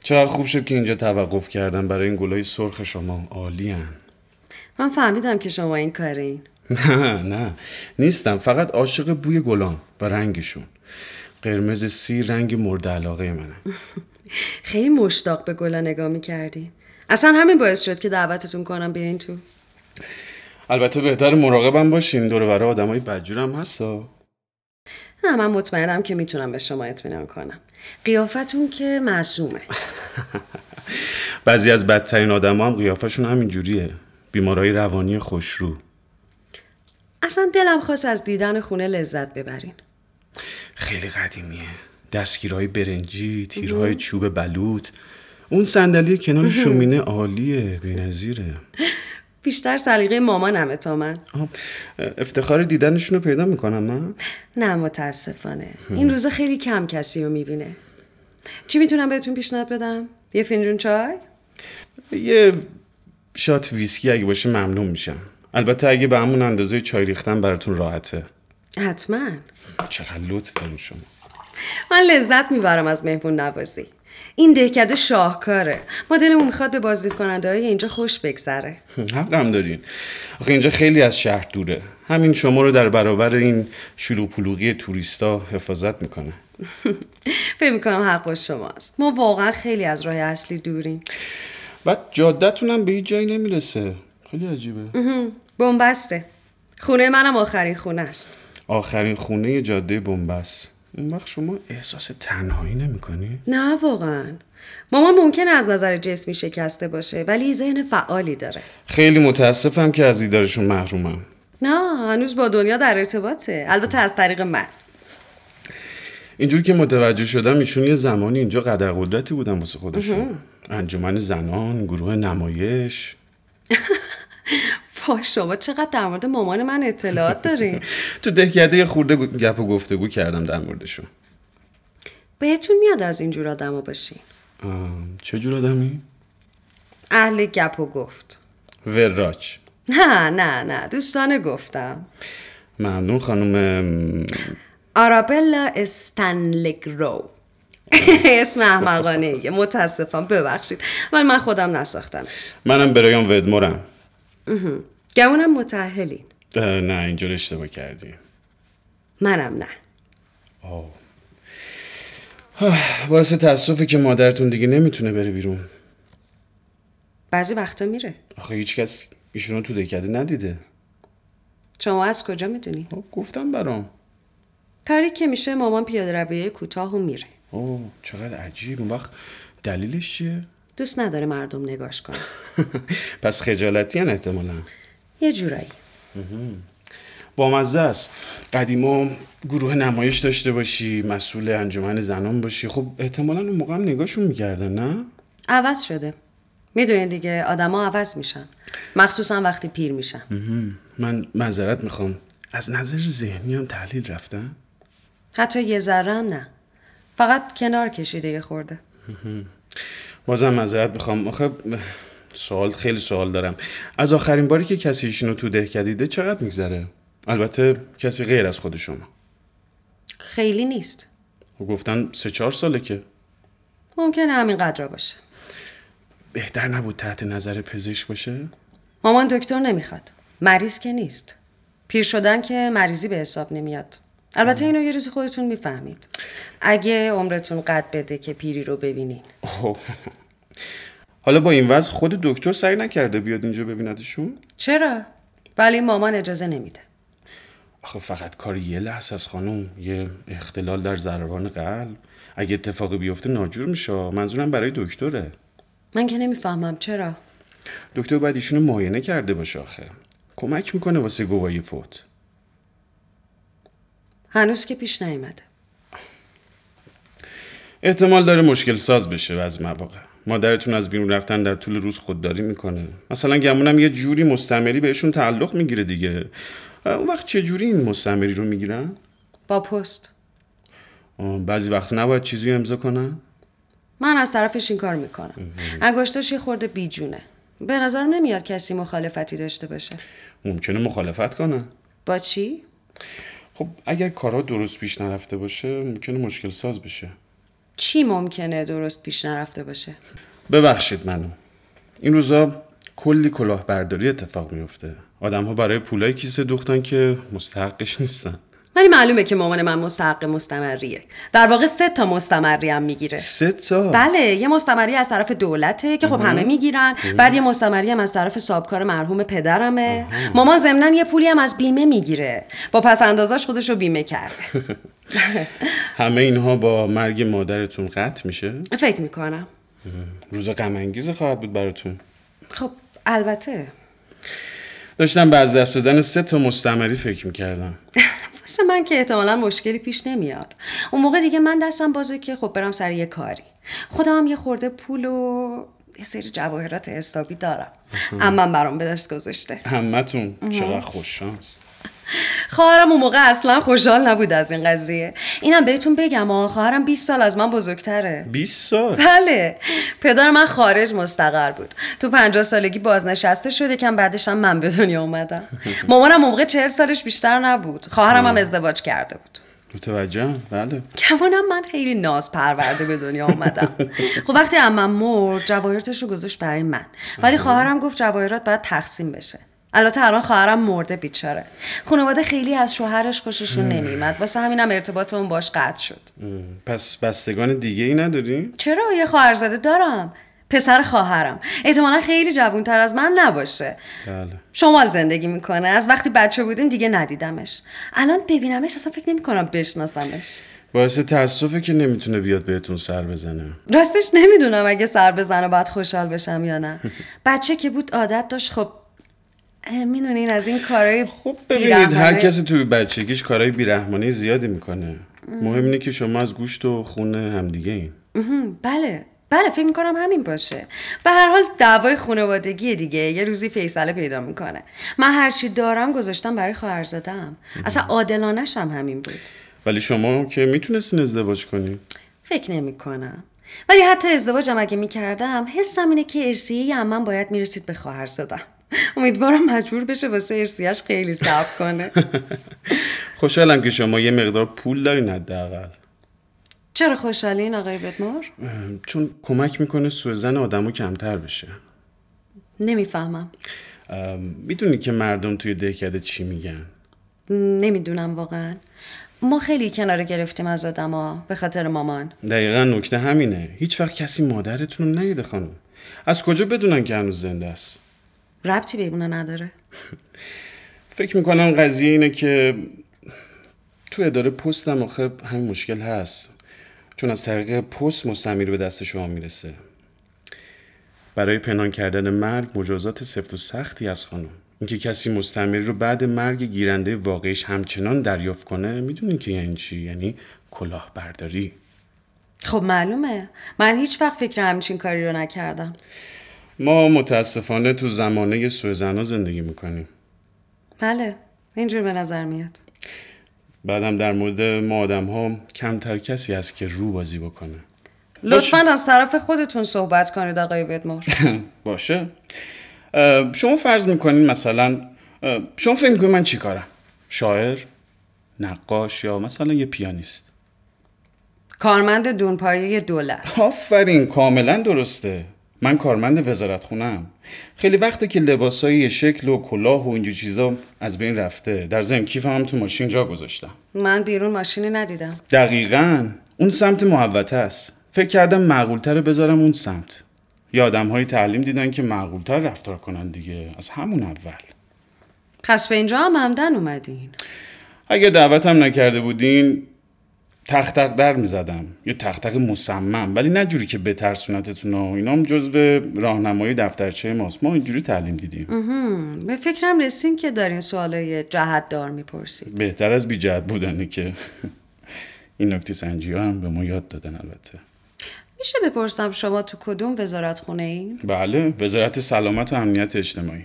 چقدر خوب شد که اینجا توقف کردم برای این گلای سرخ شما عالی. من فهمیدم که شما این کارین. نه. [LAUGHS] نه نیستم. فقط عاشق بوی گلان و رنگشون. قرمز سی رنگ مورد علاقه منه. [LAUGHS] خیلی مشتاق به گلا نگاه می‌کردین اصلا همین باعث شد که دعوتتون کنم بیاین تو. البته بهتر مراقبم باشین. دور برای آدمای بدجورم هستا. نه من مطمئنم که می‌تونم به شما اطمینان کنم. قیافتون که معصومه. [LAUGHS] بعضی از بدترین آدم هم قیافشون همین جوریه بیمارای روانی خوشرو. اصلا دلم خواست از دیدن خونه لذت ببرین. خیلی قدیمیه. دستگیرهای برنجی تیرهای چوب بلوط. اون صندلی کنار شومینه عالیه بی‌نظیره. بیشتر سلیقه مامانمه تا من. افتخار دیدنشون رو پیدا می‌کنم من نه متاسفانه. این روزا خیلی کم کسی رو می‌بینه. چی می‌تونم بهتون پیشنهاد بدم؟ یه فنجون چای؟ یه شات ویسکی اگه باشه ممنون میشم. البته اگه به همون اندازه چای ریختن براتون راحته. حتما. چقدر لطف دارین شما. من لذت می‌برم از مهمون نوازی. این دهکده شاهکاره. ما دلمون می‌خواد به بازدید کننده های اینجا خوش بگذره. حقم دارین. آخه اینجا خیلی از شهر دوره. همین شما رو در برابر این شروع پلوغی توریستا حفاظت می‌کنه. [LAUGHS] فکر می‌کنم حق با شماست. ما واقعا خیلی از راه اصلی دوریم. بعد جادتون هم به هیچ جایی نمی‌رسه. خیلی عجیبه. بنبسته. خونه منم آخرین خونه است. آخرین خونه جاده بنبست. اون وقت شما احساس تنهایی نمی‌کنی؟ نه واقعا. مامان ممکنه از نظر جسمی شکسته باشه ولی ذهن فعالی داره. خیلی متاسفم که از دیدارشون محرومم. نه هنوز با دنیا در ارتباطه. البته از طریق من. اینجور که متوجه شدم ایشون یه زمانی اینجا قدر قدرتی بودن واسه خودشون. انجمن زنان گروه نمایش. [LAUGHS] شما چقدر در مورد مامان من اطلاعات دارین؟ [LAUGHS] تو دهکده یه خورده گپ و گفتگو کردم در موردشون بهتون میاد از اینجور آدما باشین آم، چه جور آدمی؟ اهل گپ و گفت. وراج. نه نه نه دوستانه گفتم. ممنون خانم آرابلا استنلگرو [LAUGHS] اسم احمقانه ایه متاسفم ببخشید. ولی من خودم نساختمش. منم برایان ودمورم. گمونم متحلین اه، نه اینجا اشتباه کردی. منم نه. باعث تاسفه که مادرتون دیگه نمی‌تونه بره بیرون. بعضی وقتا میره. آخه هیچ کس ایشونو تو دهکده ندیده. شما از کجا می‌دونی؟ خب، گفتم برام. تاریک که میشه مامان پیاده رویه کوتاه و میره. اوه چقدر عجیب. اون وقت دلیلش چیه؟ دوست نداره مردم نگاش کنن [LAUGHS] پس خجالتی احتمالا. یه جورایی. بامزه است. قدیما گروه نمایش داشته باشی مسئول انجمن زنان باشی. خب احتمالا اون موقع هم نگاهشون می‌کردن نه؟ عوض شده. می‌دونین دیگه آدما عوض میشن. مخصوصا وقتی پیر میشن. من معذرت می‌خوام. از نظر ذهنی هم تحلیل رفتن؟ حتی یه ذره هم نه. فقط کنار کشیده یه خورده. بازم معذرت می‌خوام. آخه سوال خیلی سوال دارم. از آخرین باری که کسی ایشونو تو دهکده دیده چقدر میگذره؟ البته کسی غیر از خود شما. خیلی نیست. و گفتن سه چهار ساله که. ممکنه همین قدر باشه. بهتر نبود تحت نظر پزشک باشه؟ مامان دکتر نمی‌خواد. مریض که نیست. پیر شدن که مریضی به حساب نمیاد. البته اینو یه روزی خودتون می‌فهمید. اگه عمرتون قد بده که پیری رو ببینین. [LAUGHS] [LAUGHS] حالا با این وضع خود دکتر سعی نکرده بیاد اینجا ببیندشون؟ چرا؟ ولی مامان اجازه نمیده. آخه فقط کار یه لحظه از خانم. یه اختلال در ضربان قلب. اگه اتفاقی بیفته ناجور میشه. منظورم برای دکتره. من که نمی‌فهمم. چرا؟ دکتر باید ایشونو معاینه کرده باشه آخه. کمک می‌کنه واسه گواهی فوت. هنوز که پیش نیومده. احتمال داره مشکل ساز بشه از مواقع. مادرتون از بیرون رفتن در طول روز خودداری می‌کنه. مثلا گمونم یه جوری مستمری بهشون تعلق می‌گیره دیگه. اون وقت چه جوری این مستمری رو می‌گیرن؟ با پست. بعضی وقتا نباید چیزی امضا کنن؟ من از طرفش این کار می‌کنم. انگشتاش یه خورده بیجونه. به نظر نمیاد کسی مخالفتی داشته باشه. ممکنه مخالفت کنن با چی؟ خب اگر کارها درست پیش نرفته باشه ممکنه مشکل ساز بشه. چی ممکنه درست پیش نرفته باشه؟ ببخشید منو. این روزا کلی کلاهبرداری اتفاق میفته. آدم ها برای پولای کیسه دوختن که مستحقش نیستن. ولی معلومه که مامان من مستحق مستمریه. در واقع سه تا مستمری هم می‌گیره. سه تا؟ بله یه مستمری از طرف دولته که خب همه می‌گیرن. بعد یه مستمری هم از طرف سابکار مرحوم پدرمه. مامان ضمنا یه پولی هم از بیمه می‌گیره. با پس اندازاش خودش رو بیمه کرده. [LAUGHS] همه اینها با مرگ مادرتون قطع میشه؟ فکر می‌کنم. روز غم انگیز خواهد بود براتون. خب البته. داشتم به از دست دادن سه تا مستمری فکر می‌کردم. [LAUGHS] واسه من که احتمالا مشکلی پیش نمیاد. اون موقع دیگه من دستم بازه که خب برم سر یه کاری. خودم هم یه خورده پول و یه سری جواهرات حسابی دارم. اما برام به دست گذاشته. همتون چقدر خوش شانس خواهرم اون موقع اصلا خوشحال نبود از این قضیه. اینم بهتون بگم آه خواهرم 20 سال از من بزرگتره. 20 سال؟ بله. پدر من خارج مستقر بود. تو پنجاه سالگی بازنشسته شده کم بعدش هم من به دنیا اومدم. [LAUGHS] مامانم اون موقع چهل سالش بیشتر نبود. خواهرم هم ازدواج کرده بود. متوجهم. بله. کمانم من خیلی ناز پرورده به دنیا اومدم. [LAUGHS] خب وقتی عمم مرد جواهراتش رو گذاشت برای من. ولی خواهرم گفت جواهرات باید تقسیم بشه. البته الان خواهرم مرده بیچاره. خانواده خیلی از شوهرش خوششون نمیومد واسه همینم ارتباطمون باش قطع شد. پس بستگان دیگه ای نداری؟ چرا؟ یه خواهرزاده دارم. پسر خواهرم. احتمالا خیلی جوانتر از من نباشه. بله. شمال زندگی می‌کنه. از وقتی بچه بودیم دیگه ندیدمش. الان ببینمش اصلا فکر نمی‌کنم بشناسمش. باعث تاسفه که نمی‌تونه بیاد بهتون سر بزنه. راستش نمی‌دونم اگه سر بزنه باید خوشحال بشم یا نه. [LAUGHS] بچه که بود عادت داشت خب می‌دونین از این کارهای خب ببینید هر کسی توی بچگیش کارهای بیرحمانه زیادی می‌کنه. مهم اینه که شما از گوشت و خون همدیگه این بله. بله فکر می‌کنم همین باشه. به هر حال دعوای خانوادگی دیگه. یه روزی فیصله پیدا می‌کنه. من هرچی دارم گذاشتم برای خواهرزادم اصلا عادلانش هم همین بود. ولی شما که می‌تونستین ازدواج کنی؟ فکر نمی کنم ولی حتی ازدواجم اگه می‌کردم حسم اینه که ارسیه من باید می‌رسید به خواهرزادم [LAUGHS] امیدوارم مجبور بشه واسه ارسیهش خیلی صبر کنه. [LAUGHS] خوشحالم که شما یه مقدار پول دارین حداقل. چرا خوشحالین آقای بدمور؟ چون کمک می‌کنه سوء زن آدمو کمتر بشه. نمی‌فهمم. می‌دونی که مردم توی دهکده چی میگن؟ نمی‌دونم واقعا. ما خیلی کنار گرفتیم از آدما به خاطر مامان. دقیقا نکته همینه. هیچ وقت کسی مادرتون رو ندیده خانم. از کجا بدونن که هنوز زنده است؟ ربطی به اونا نداره؟ فکر می‌کنم قضیه اینه که تو اداره پستم آخه همین مشکل هست. چون از طریق پست مستمیر به دست شما می‌رسه. برای پنهان کردن مرگ مجازات سفت و سختی از خانم. اینکه کسی مستمری رو بعد مرگ گیرنده واقعیش همچنان دریافت کنه می‌دونین که یعنی چی؟ یعنی کلاهبرداری. خب معلومه. من هیچ وقت فکر همچین کاری رو نکردم. ما متاسفانه تو زمانه سوء زنا زندگی می‌کنیم. بله اینجور به نظر میاد. بعدم در مورد ما آدم ها کمتر کسی هست که رو بازی بکنه. لطفا از طرف خودتون صحبت کنید آقای بدمور [LAUGHS] باشه. شما فرض می‌کنین مثلا شما فکر می‌کنین من چی کارم؟ شاعر نقاش یا مثلا یه پیانیست؟ کارمند دونپایه دولت. آفرین کاملا درسته. من کارمند وزارت خونم خیلی وقته که لباسای شکل و کلاه و اینجور چیزا از بین رفته. در ضمن کیفم هم تو ماشین جا گذاشتم. من بیرون ماشینی ندیدم. دقیقا. اون سمت محوطه است. فکر کردم معقولتره بذارم اون سمت. یه آدم های تعلیم دیدن که معقولتر رفتار کنن دیگه. از همون اول. پس به اینجا هم همدن اومدین. اگه دعوتم نکرده بودین تختق در می‌زدم. یه تختق مصمم. ولی نه جوری که بترسونتتون و اینام جزو راهنمای دفترچه ماست. ما اینجوری تعلیم دیدیم. به فکرم رسین که دارین سوالای جهت دار می‌پرسید. بهتر از بیجهت بودنه که. این نکته سنجی ها هم به ما یاد دادن البته. میشه بپرسم شما تو کدوم وزارت خونه این؟ بله وزارت سلامت و امنیت اجتماعی.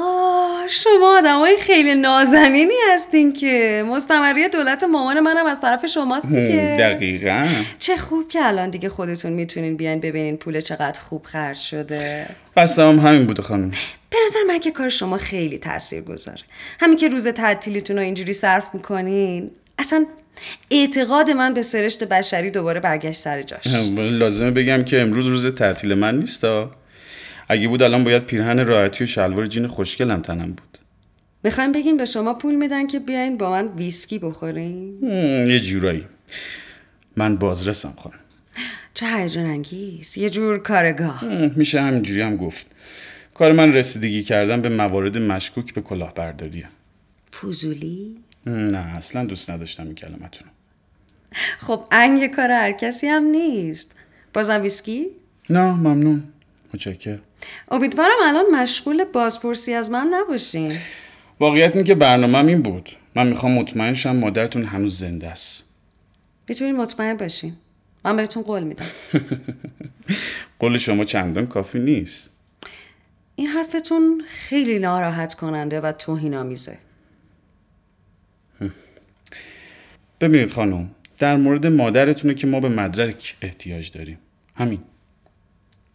آه شما آدمای خیلی نازنینی هستین که. مستمری دولت مامان منم از طرف شماست دیگه. دقیقا. چه خوب که الان دیگه خودتون می‌تونین بیاین ببینین پول چقدر خوب خرج شده. هم همین بوده خانم. به نظر من که کار شما خیلی تاثیر گذاره همین که روز تعطیلیتون رو اینجوری صرف می‌کنین اصلا اعتقاد من به سرشت بشری دوباره برگشت سر جاش. لازمه بگم که امروز روز تعطیل من نیستا اگه بود الان باید پیرهن راحتی و شلوار جین خوشگلم تنم بود. می‌خوایم بگین به شما پول میدن که بیاین با من ویسکی بخورین یه جورایی. من بازرسم خانم. چه هیجان انگیز یه جور کارگاه. میشه همینجوری هم گفت. کار من رسیدگی کردن به موارد مشکوک به کلاهبرداریه. فوزولی؟ نه اصلا دوست نداشتم این کلمتون. خب انگ کار هر کسی هم نیست. بازم ویسکی؟ نه ممنون. متشکر امیدوارم الان مشغول بازپرسی از من نباشین. واقعیت این که برنامه این بود. من می‌خوام مطمئن شم مادرتون هنوز زنده است. می‌تونین مطمئن باشین من بهتون قول میدم. [LAUGHS] قول شما چندان کافی نیست. این حرفتون خیلی ناراحت کننده و توهین آمیزه ببینید خانم در مورد مادرتونه که ما به مدرک احتیاج داریم. همین.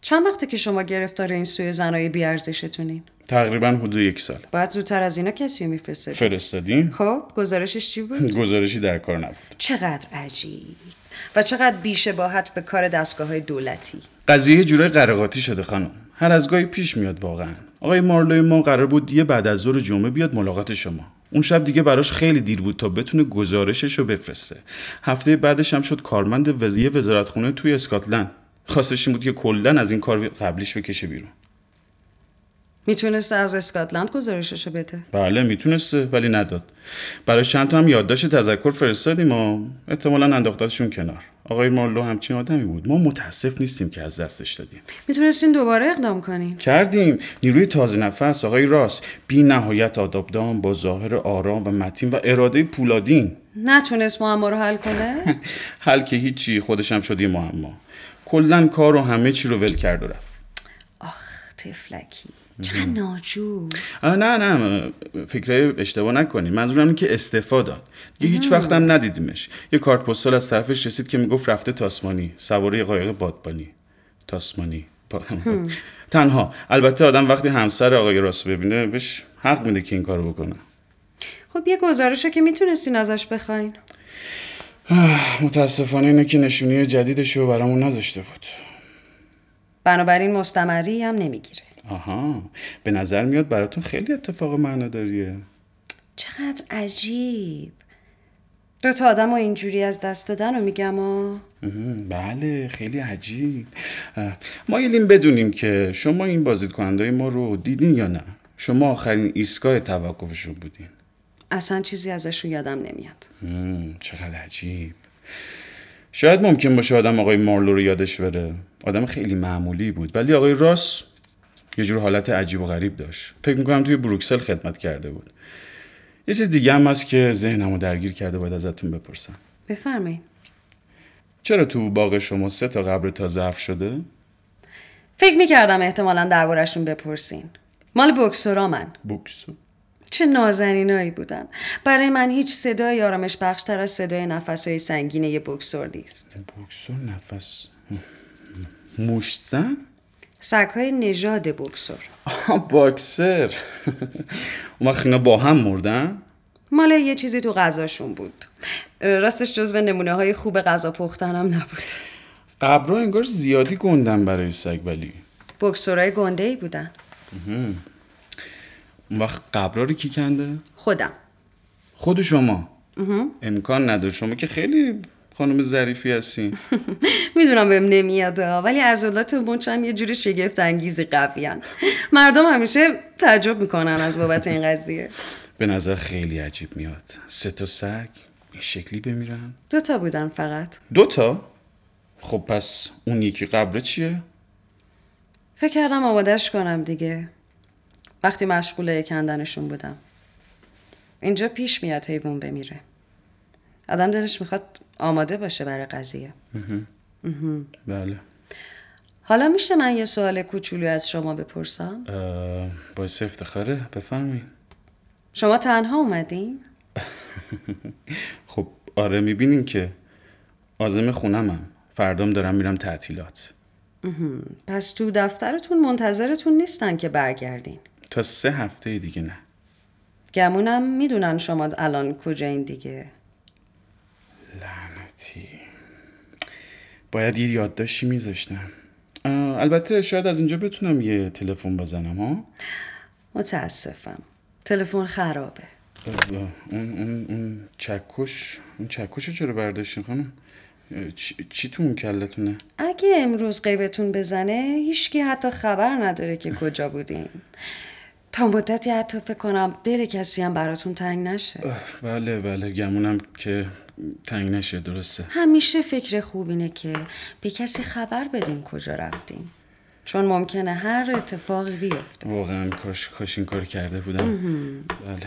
چند وقته که شما گرفتار این سوی زنای بیارزشتونین؟ تقریبا حدود یک سال. باید زودتر از اینا کسی رو میفرستید؟ فرستادیم خب گزارشش چی بود؟ [LAUGHS] گزارشی در کار نبود. چقدر عجیب. و چقدر بیشباهت به کار دستگاه های دولتی. قضیه یه جورای قرقاتی شده خانم. هر از گاهی پیش میاد واقعا. آقای مارلوی ما قرار بود یه بعد از ظهر جمعه بیاد ملاقات شما. اون شب دیگه براش خیلی دیر بود تا بتونه گزارشش رو بفرسته. هفته بعدش هم شد کارمند وزیه وزارتخونه توی اسکاتلند. خواستش این بود که کلا از این کار قبلیش بکشه بیرون. می‌تونسته از اسکاتلند گزارششو بده؟ بله می‌تونسته ولی نداد. برای چند تا هم یادداشت تذکر فرستادیم و احتمالا انداختشون کنار. آقای مارلو همچین آدمی بود. ما متاسف نیستیم که از دستش دادیم. می‌تونستین دوباره اقدام کنین؟ کردیم. نیروی تازه نفس آقای راس بی نهایت آدابدان با ظاهر آرام و متین و اراده پولادین. نتونست معما رو حل کنه؟ [LAUGHS] حل که هیچی خودش هم شد یه معما. کلا کار و همه چی رو ول کرد و رفت. آخ تفلکی چقدر ناجور. نه نه فکرهای اشتباه نکنی. منظورم اینه که استعفا داد. دیگه هیچ وقت هم ندیدیمش. یه کارت پستال از طرفش رسید که می‌گفت رفته تاسمانی. سواره قایق بادبانی. تاسمانی. [LAUGHS] تنها. البته آدم وقتی همسر آقای راست ببینه بهش حق میده که این کارو بکنه. خب یه گزارش رو که می‌تونستین ازش بخواین. [SIGHS] متاسفانه اینه که نشونی جدیدش رو برامون نذاشته بود. بنابراین مستمری هم نمی‌گیره. آها. به نظر میاد براتون خیلی اتفاق معناداریه. چقدر عجیب. دو تا آدم رو اینجوری از دست دادن رو میگم و مهم، بله خیلی عجیب. ما یلیم بدونیم که شما این بازدید کننده ما رو دیدین یا نه؟ شما آخرین ایستگاه توقفشون بودین. اصلا چیزی ازشون یادم نمیاد. چقدر عجیب. شاید ممکن باشه آدم آقای مارلو رو یادش بره. آدم خیلی معمولی بود. ولی آقای راس یه جور حالت عجیب و غریب داشت. فکر می‌کنم توی بروکسل خدمت کرده بود. یه چیز دیگه هم هست که ذهنمو درگیر کرده باید ازتون بپرسم. بفرمایین چرا تو باغ شما سه تا قبر تا ظرف شده؟ فکر می‌کردم احتمالا دربارشون بپرسین. مال بکسورا من. بوکسو چه نازنینایی بودن. برای من هیچ صدای آرامش بخشتر از صدای نفسهای سنگین یه بکسور نیست. بوکسو نفس. موشت زن؟ سگهای نژاد بکسور. آها باکسر. اون وقت اینا با هم مردن؟ مال یه چیزی تو غذاشون بود. راستش جزو نمونه های خوب غذا پختنم نبود. قبرها انگار زیادی گندن برای سگ ولی. بکسورای گنده ای بودن اون وقت قبرها رو کی کنده؟ خودم. خود شما. امکان نداره. شما که خیلی خانم ظریفی هستین. [LAUGHS] می‌دونم بهم نمیاد ولی عضلات مچ هم یه جوری شگفت انگیزی قویان مردم همیشه تعجب می‌کنن از بابت این قضیه. [LAUGHS] به نظر خیلی عجیب میاد. سه تا سگ این شکلی بمیرن؟ دو تا بودن فقط. دوتا؟ خب پس اون یکی قبره چیه؟ فکر کردم آمادش کنم دیگه. وقتی مشغول کندنشون بودم. اینجا پیش میاد حیوان بمیره. آدم دلش می‌خواد آماده باشه برای قضیه. بله. حالا میشه من یه سوال کوچولو از شما بپرسم؟ باعث افتخاره بفرمایید شما تنها اومدین؟ [LAUGHS] خب آره می‌بینین که آزم خونمم. فردام دارم میرم تعطیلات. پس تو دفترتون منتظرتون نیستن که برگردین. تا سه هفته دیگه نه. گمونم می‌دونن شما الان کجایین دیگه. لعنتی. باید یه یادداشتی میذاشتم. البته شاید از اینجا بتونم یه تلفن بزنم ها؟ متاسفم. تلفن خرابه. اون اون اون چکش اون چکش چرا برداشتین خانم؟ چی تو اون کلتونه؟ اگه امروز قیبتون بزنه هیچکی حتی خبر نداره که کجا بودین. تا مدتی حتی فکر کنم دل کسی هم براتون تنگ نشه. بله بله گمونم که تنگ نشه درسته. همیشه فکر خوب اینه که به کسی خبر بدین کجا رفتین. چون ممکنه هر اتفاقی بیفته. واقعا کاش کاش این کار کرده بودم. بله.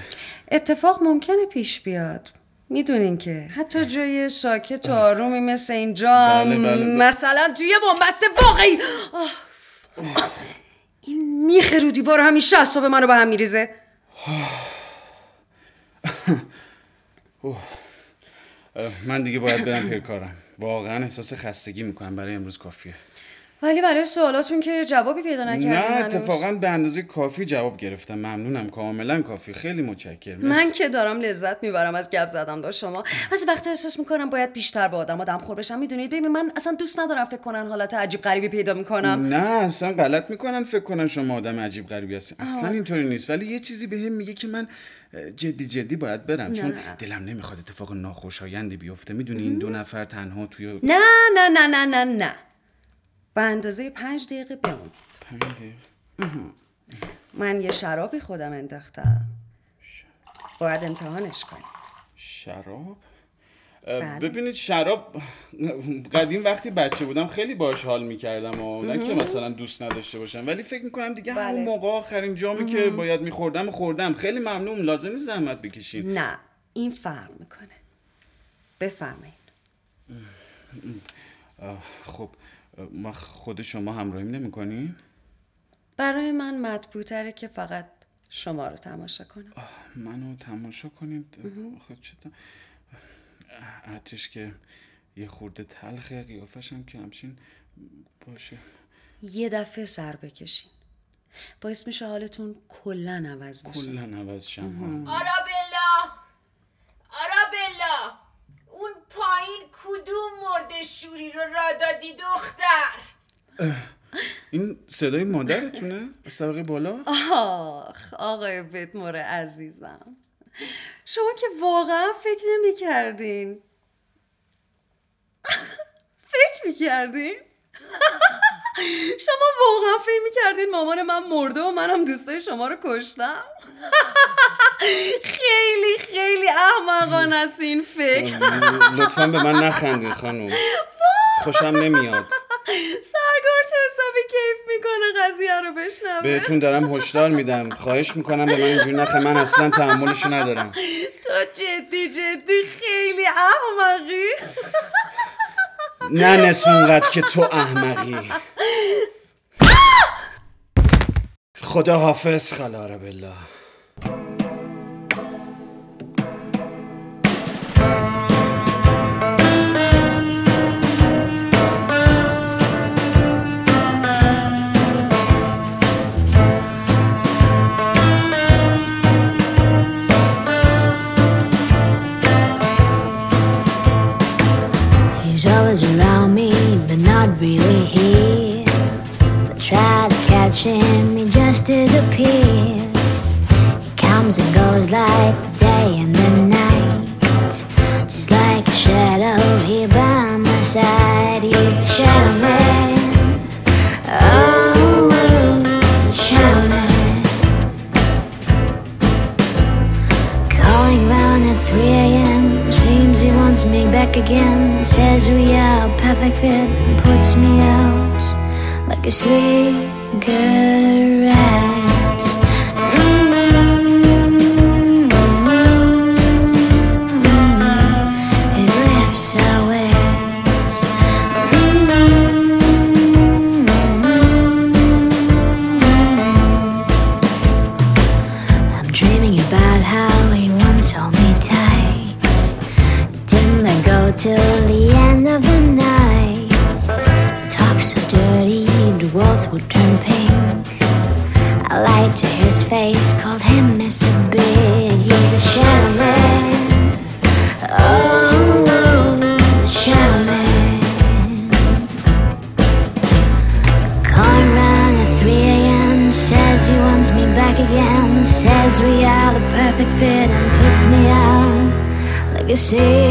اتفاق ممکنه پیش بیاد. می‌دونین که حتی جای ساکت و آرومی مثل اینجا بله، بله، بله. مثلا توی بنبست واقعی. آه. این میخه رو دیوار همیشه اصاب منو به هم میریزه. من دیگه باید برم پی کارم واقعا احساس خستگی می‌کنم. برای امروز کافیه. ولی برای سوالاتون که جوابی پیدا نکردین نه. اتفاقا به اندازه کافی جواب گرفتم. ممنونم. کاملا کافی. خیلی متشکرم. من که دارم لذت می‌برم از گپ زدم با شما. از وقتی احساس می‌کنم باید بیشتر با آدم آدم خور بشم. می‌دونید ببین من اصلا دوست ندارم فکر کنن حالت عجیب غریبی پیدا می‌کنم. نه اصلا غلط می‌کنن فکر کنن شما آدم عجیب غریبی هستی. اصلا اینطوری نیست. ولی یه چیزی به هم میگه که من جدی جدی باید برم. چون دلم نمی‌خواد اتفاق ناخوشایندی بیفته. می‌دونی این دو نفر تنها توی نه نه نه نه نه نه. به اندازه پنج دقیقه بمون پنج دقیقه. من یه شرابی خودم انداختم. باید امتحانش کنیم شراب؟ اه، ببینید شراب قدیم وقتی بچه بودم خیلی باش حال می‌کردم و نه که مثلا دوست نداشته باشم ولی فکر می‌کنم دیگه همون بله. موقع آخرین جامی که باید میخوردم خوردم. خیلی ممنون. لازم نیست زحمت بکشین. نه. این فرق می‌کنه. بفهمین خب. ما خود شما همراهیم نمی‌کنین برای من مطبوعتره که فقط شما رو تماشا کنم. منو تماشا کنید؟ آخه چطور عطرش که یه خورده تلخه قیافش هم که همچین باشه. یه دفعه سر بکشین. باعث میشه حالتون کلا عوض بشه. کلا عوض شم. آرابلا! آرابلا! کدوم مرد شوری رو را دادی دختر؟ این صدای مادرتونه؟ از طبقه بالا؟ آخ آقای بتمور عزیزم. شما که واقعا فکر نمی کردین فکر می کردین شما واقعا فکر می کردین مامان من مرده و منم دوستای شما رو کشتم؟ خیلی خیلی احمقانه است این فکر. لطفا به من نخندین خانم. خوشم نمیاد. سرگارت حسابی کیف می‌کنه قضیه رو بشنوه. بهتون دارم هشدار میدم. خواهش می‌کنم به من اینجوری نخه من اصلا تحملشو ندارم. تو جدی جدی خیلی احمقی. نه نسونقدر که تو احمقی. خدا حافظ خلاره بالله him, he just disappears. He comes and goes like the day and the night. Just like a shadow here by my side. He's the shadow man. Oh, the man. Calling round at 3 a.m. Seems he wants me back again. Says we are a perfect fit and puts me out like a cigarette garage. Face, called him Mr. Big. He's a shadow man. Oh, oh the shadow man. Calling round at 3 a.m. Says he wants me back again. Says we are the perfect fit and puts me out like a cigarette.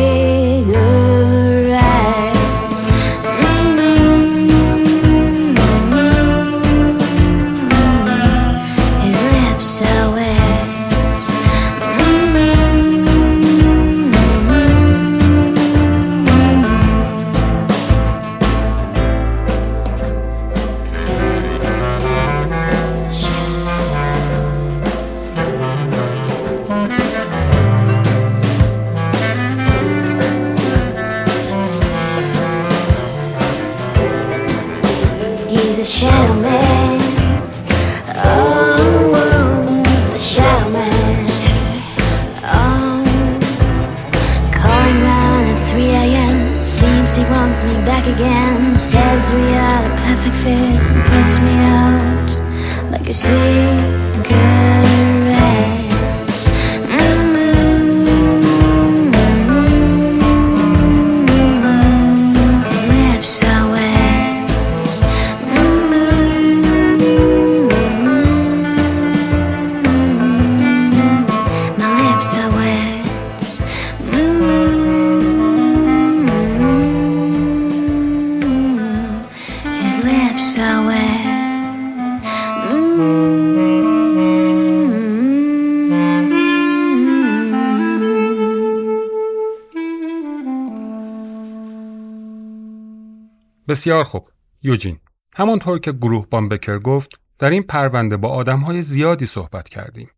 بسیار خوب. یوجین. همانطور که گروه بامبکر گفت در این پرونده با آدمهای زیادی صحبت کردیم.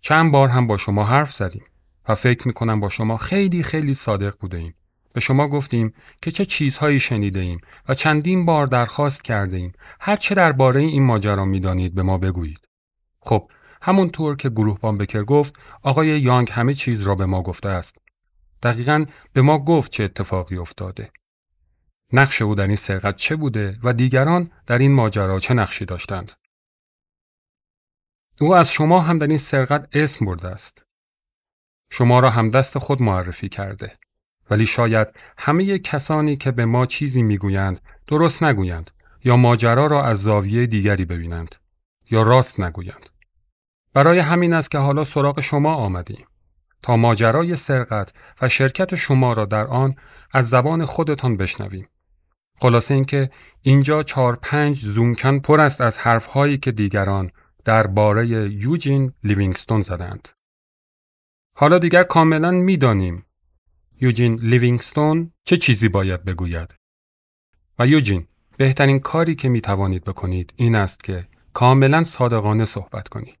چند بار هم با شما حرف زدیم و فکر می کنم با شما خیلی خیلی صادق بوده ایم. به شما گفتیم که چه چیزهایی شنیده ایم و چندین بار درخواست کرده ایم هر چه درباره این ماجرا می دانید به ما بگویید. خب همونطور که گروه بامبکر گفت آقای یانگ همه چیز را به ما گفته است. دقیقا به ما گفت چه اتفاقی افتاده. نقش او در این سرقت چه بوده و دیگران در این ماجرا چه نقشی داشتند. او از شما هم در این سرقت اسم برده است. شما را هم دست خود معرفی کرده. ولی شاید همه کسانی که به ما چیزی می‌گویند درست نگویند یا ماجرا را از زاویه دیگری ببینند یا راست نگویند. برای همین است که حالا سراغ شما آمدیم تا ماجرای سرقت و شرکت شما را در آن از زبان خودتان بشنویم. خلاصه اینکه اینجا چهار پنج زومکن پر است از حرفهایی که دیگران درباره یوجین لیوینگستون زدند. حالا دیگر کاملا می‌دانیم یوجین لیوینگستون چه چیزی باید بگوید. و یوجین بهترین کاری که می توانید بکنید این است که کاملا صادقانه صحبت کنید.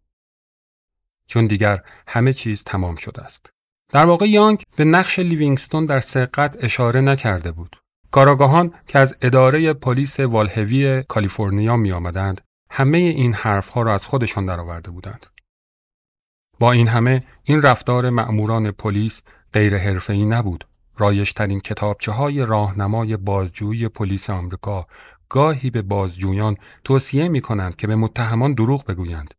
چون دیگر همه چیز تمام شده است. در واقع یانگ به نقش لیوینگستون در سرقت اشاره نکرده بود. کاراگاهان که از اداره پلیس والهوی کالیفرنیا می آمدند، همه این حرفها را از خودشان درآورده بودند. با این همه این رفتار مأموران پلیس غیر حرفه‌ای نبود. رایشترین کتابچه های راهنمای بازجویی پلیس آمریکا گاهی به بازجویان توصیه می کنند که به متهمان دروغ بگویند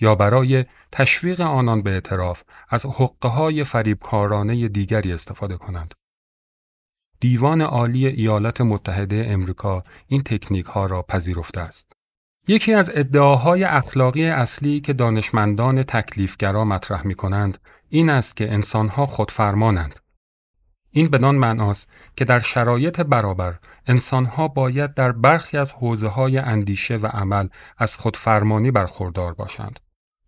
یا برای تشویق آنان به اعتراف از حقه های فریبکارانه دیگری استفاده کنند. دیوان عالی ایالات متحده امریکا این تکنیک ها را پذیرفته است. یکی از ادعاهای اخلاقی اصلی که دانشمندان تکلیفگرا مطرح می کنند این است که انسانها خودفرمانند. این بدان معناست که در شرایط برابر انسانها باید در برخی از حوزه های اندیشه و عمل از خودفرمانی برخوردار باشند.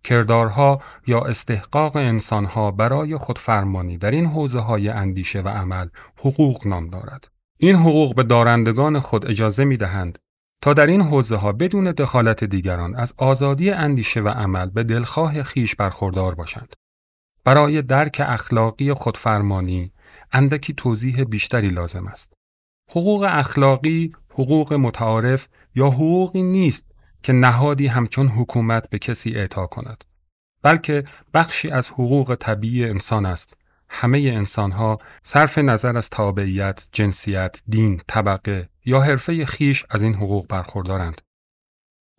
کردارها یا استحقاق انسانها برای خودفرمانی در این حوزه های اندیشه و عمل حقوق نام دارد. این حقوق به دارندگان خود اجازه می دهند تا در این حوزه ها بدون دخالت دیگران از آزادی اندیشه و عمل به دلخواه خیش برخوردار باشند. برای درک اخلاقی خودفرمانی اندکی توضیح بیشتری لازم است. حقوق اخلاقی حقوق متعارف یا حقوقی نیست که نهادی همچون حکومت به کسی اعطا کند بلکه بخشی از حقوق طبیعی انسان است همه انسانها صرف نظر از تابعیت، جنسیت، دین، طبقه یا حرفه خیش از این حقوق برخوردارند.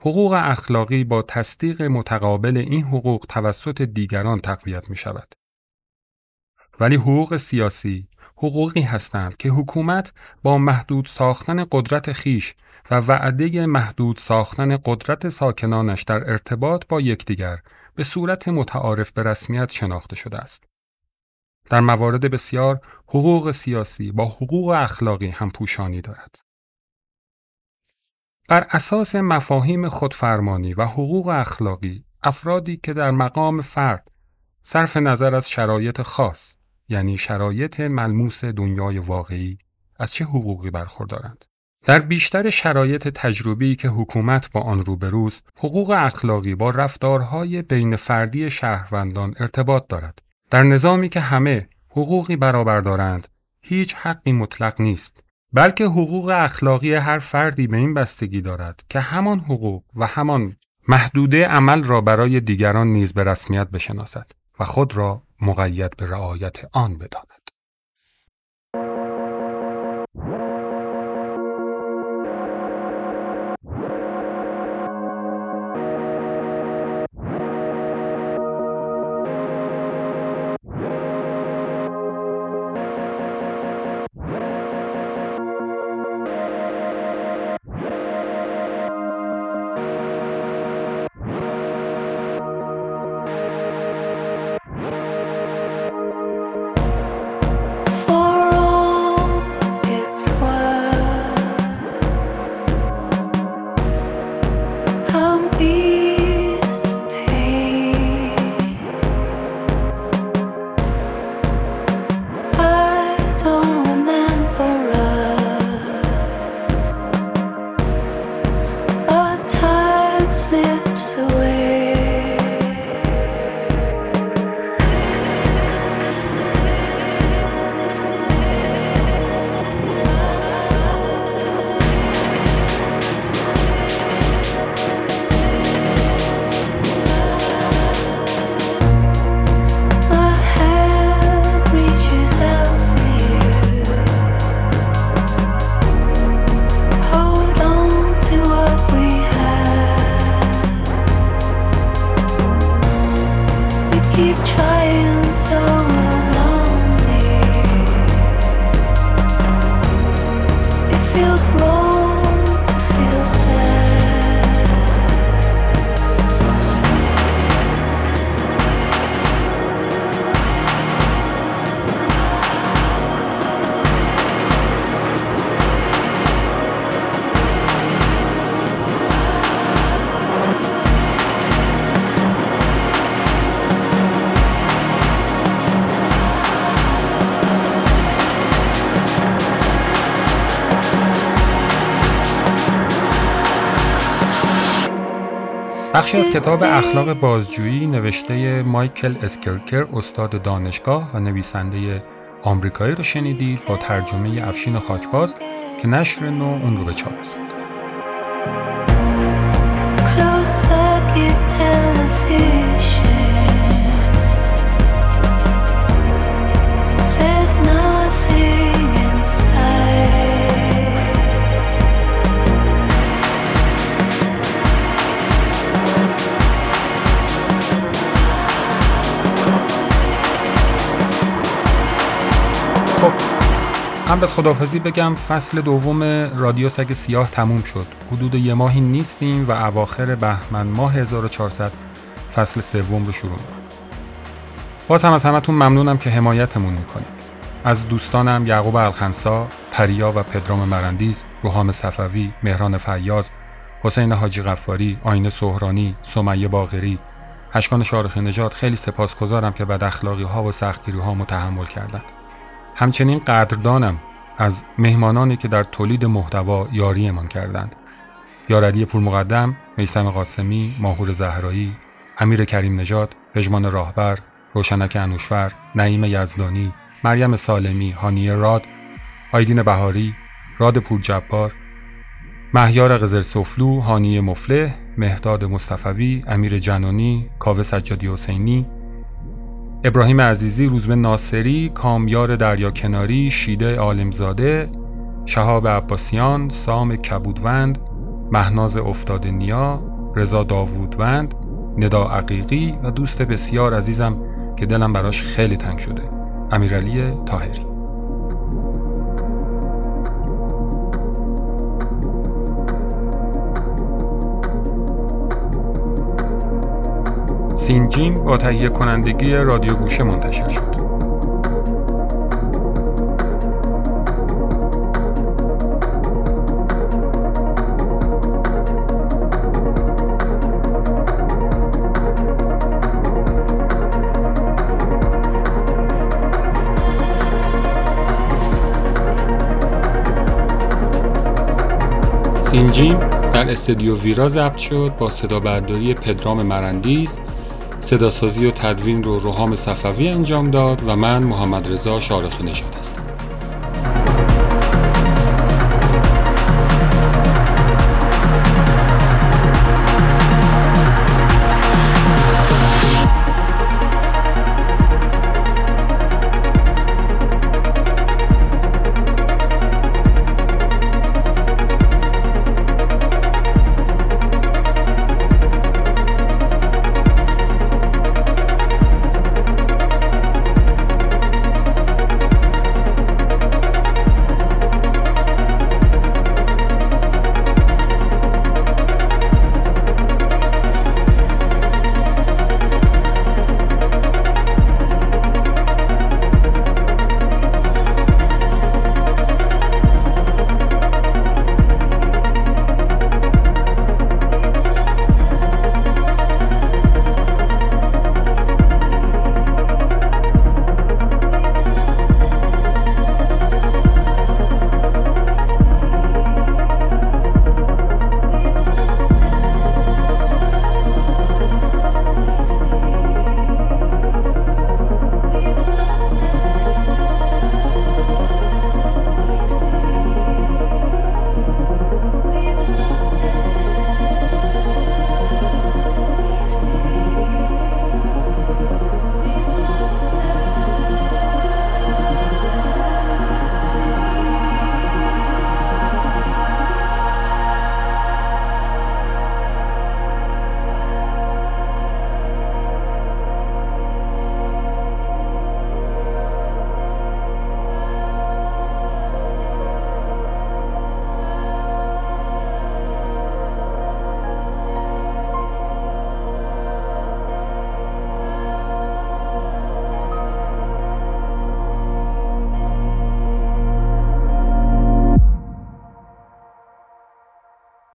حقوق اخلاقی با تصدیق متقابل این حقوق توسط دیگران تقویت می شود. ولی حقوق سیاسی حقوقی هستند که حکومت با محدود ساختن قدرت خیش و وعده محدود ساختن قدرت ساکنانش در ارتباط با یکدیگر به صورت متعارف به رسمیت شناخته شده است. در موارد بسیار حقوق سیاسی با حقوق اخلاقی هم پوشانی دارد. بر اساس مفاهیم خودفرمانی و حقوق اخلاقی افرادی که در مقام فرد صرف نظر از شرایط خاص یعنی شرایط ملموس دنیای واقعی از چه حقوقی برخوردارند در بیشتر شرایط تجربی که حکومت با آن روبروست حقوق اخلاقی با رفتارهای بین فردی شهروندان ارتباط دارد در نظامی که همه حقوقی برابر دارند هیچ حقی مطلق نیست بلکه حقوق اخلاقی هر فردی به این بستگی دارد که همان حقوق و همان محدوده عمل را برای دیگران نیز به رسمیت بشناسد و خود را مقید به رعایت آن بداند. بخشی از کتاب اخلاق بازجویی نوشته مایکل اسکرکر استاد دانشگاه و نویسنده آمریکایی رو شنیدید با ترجمه افشین خاکباز که نشر نو اون رو به چاپ رسید. قبل از خداحافظی بگم فصل دوم رادیو سگ سیاه تموم شد. حدود یه ماهی نیستیم و اواخر بهمن ماه 1400 فصل سوم رو شروع می‌کنیم. باز هم از همتون ممنونم که حمایتمون می‌کنید. از دوستانم یعقوب الخنسا، پریا و پدرام مرندیز، روحام صفوی، مهران فیاض، حسین حاجی غفاری، آینه سهرانی، سمیه باغری، اشکان شارخی نژاد خیلی سپاسگزارم که بد اخلاقی ها و سختگیری ها متحمل کردند. همچنین قدردانم از مهمانانی که در تولید محتوا یاریمان کردند. یارعلی پور مقدم، میسم قاسمی، ماهور زهرایی، امیر کریم نژاد، پژمان راهبر، روشنک انوشور، نعیم یزدانی، مریم سالمی، هانیه راد، آیدین بهاری، راد پور جبار، مهیار قزل سفلو، هانیه مفله، مهداد مصطفوی، امیر جنانی، کاوه سجادی حسینی، ابراهیم عزیزی، روزبه ناصری، کامیار دریا کناری، شیده عالمزاده، شهاب عباسیان، سام کبودوند، مهناز افتاد نیا، رضا داوودوند، ندا عقیقی و دوست بسیار عزیزم که دلم براش خیلی تنگ شده امیرعلی تاهری سینجیم با تهیه کنندگی رادیو گوشه منتشر شد. سینجیم در استودیو ویرا ضبط شد با صدا برداری پدرام مرندیز صداسازی و تدوین رو روحام صفوی انجام داد و من محمد رضا شارخ نژاد هستم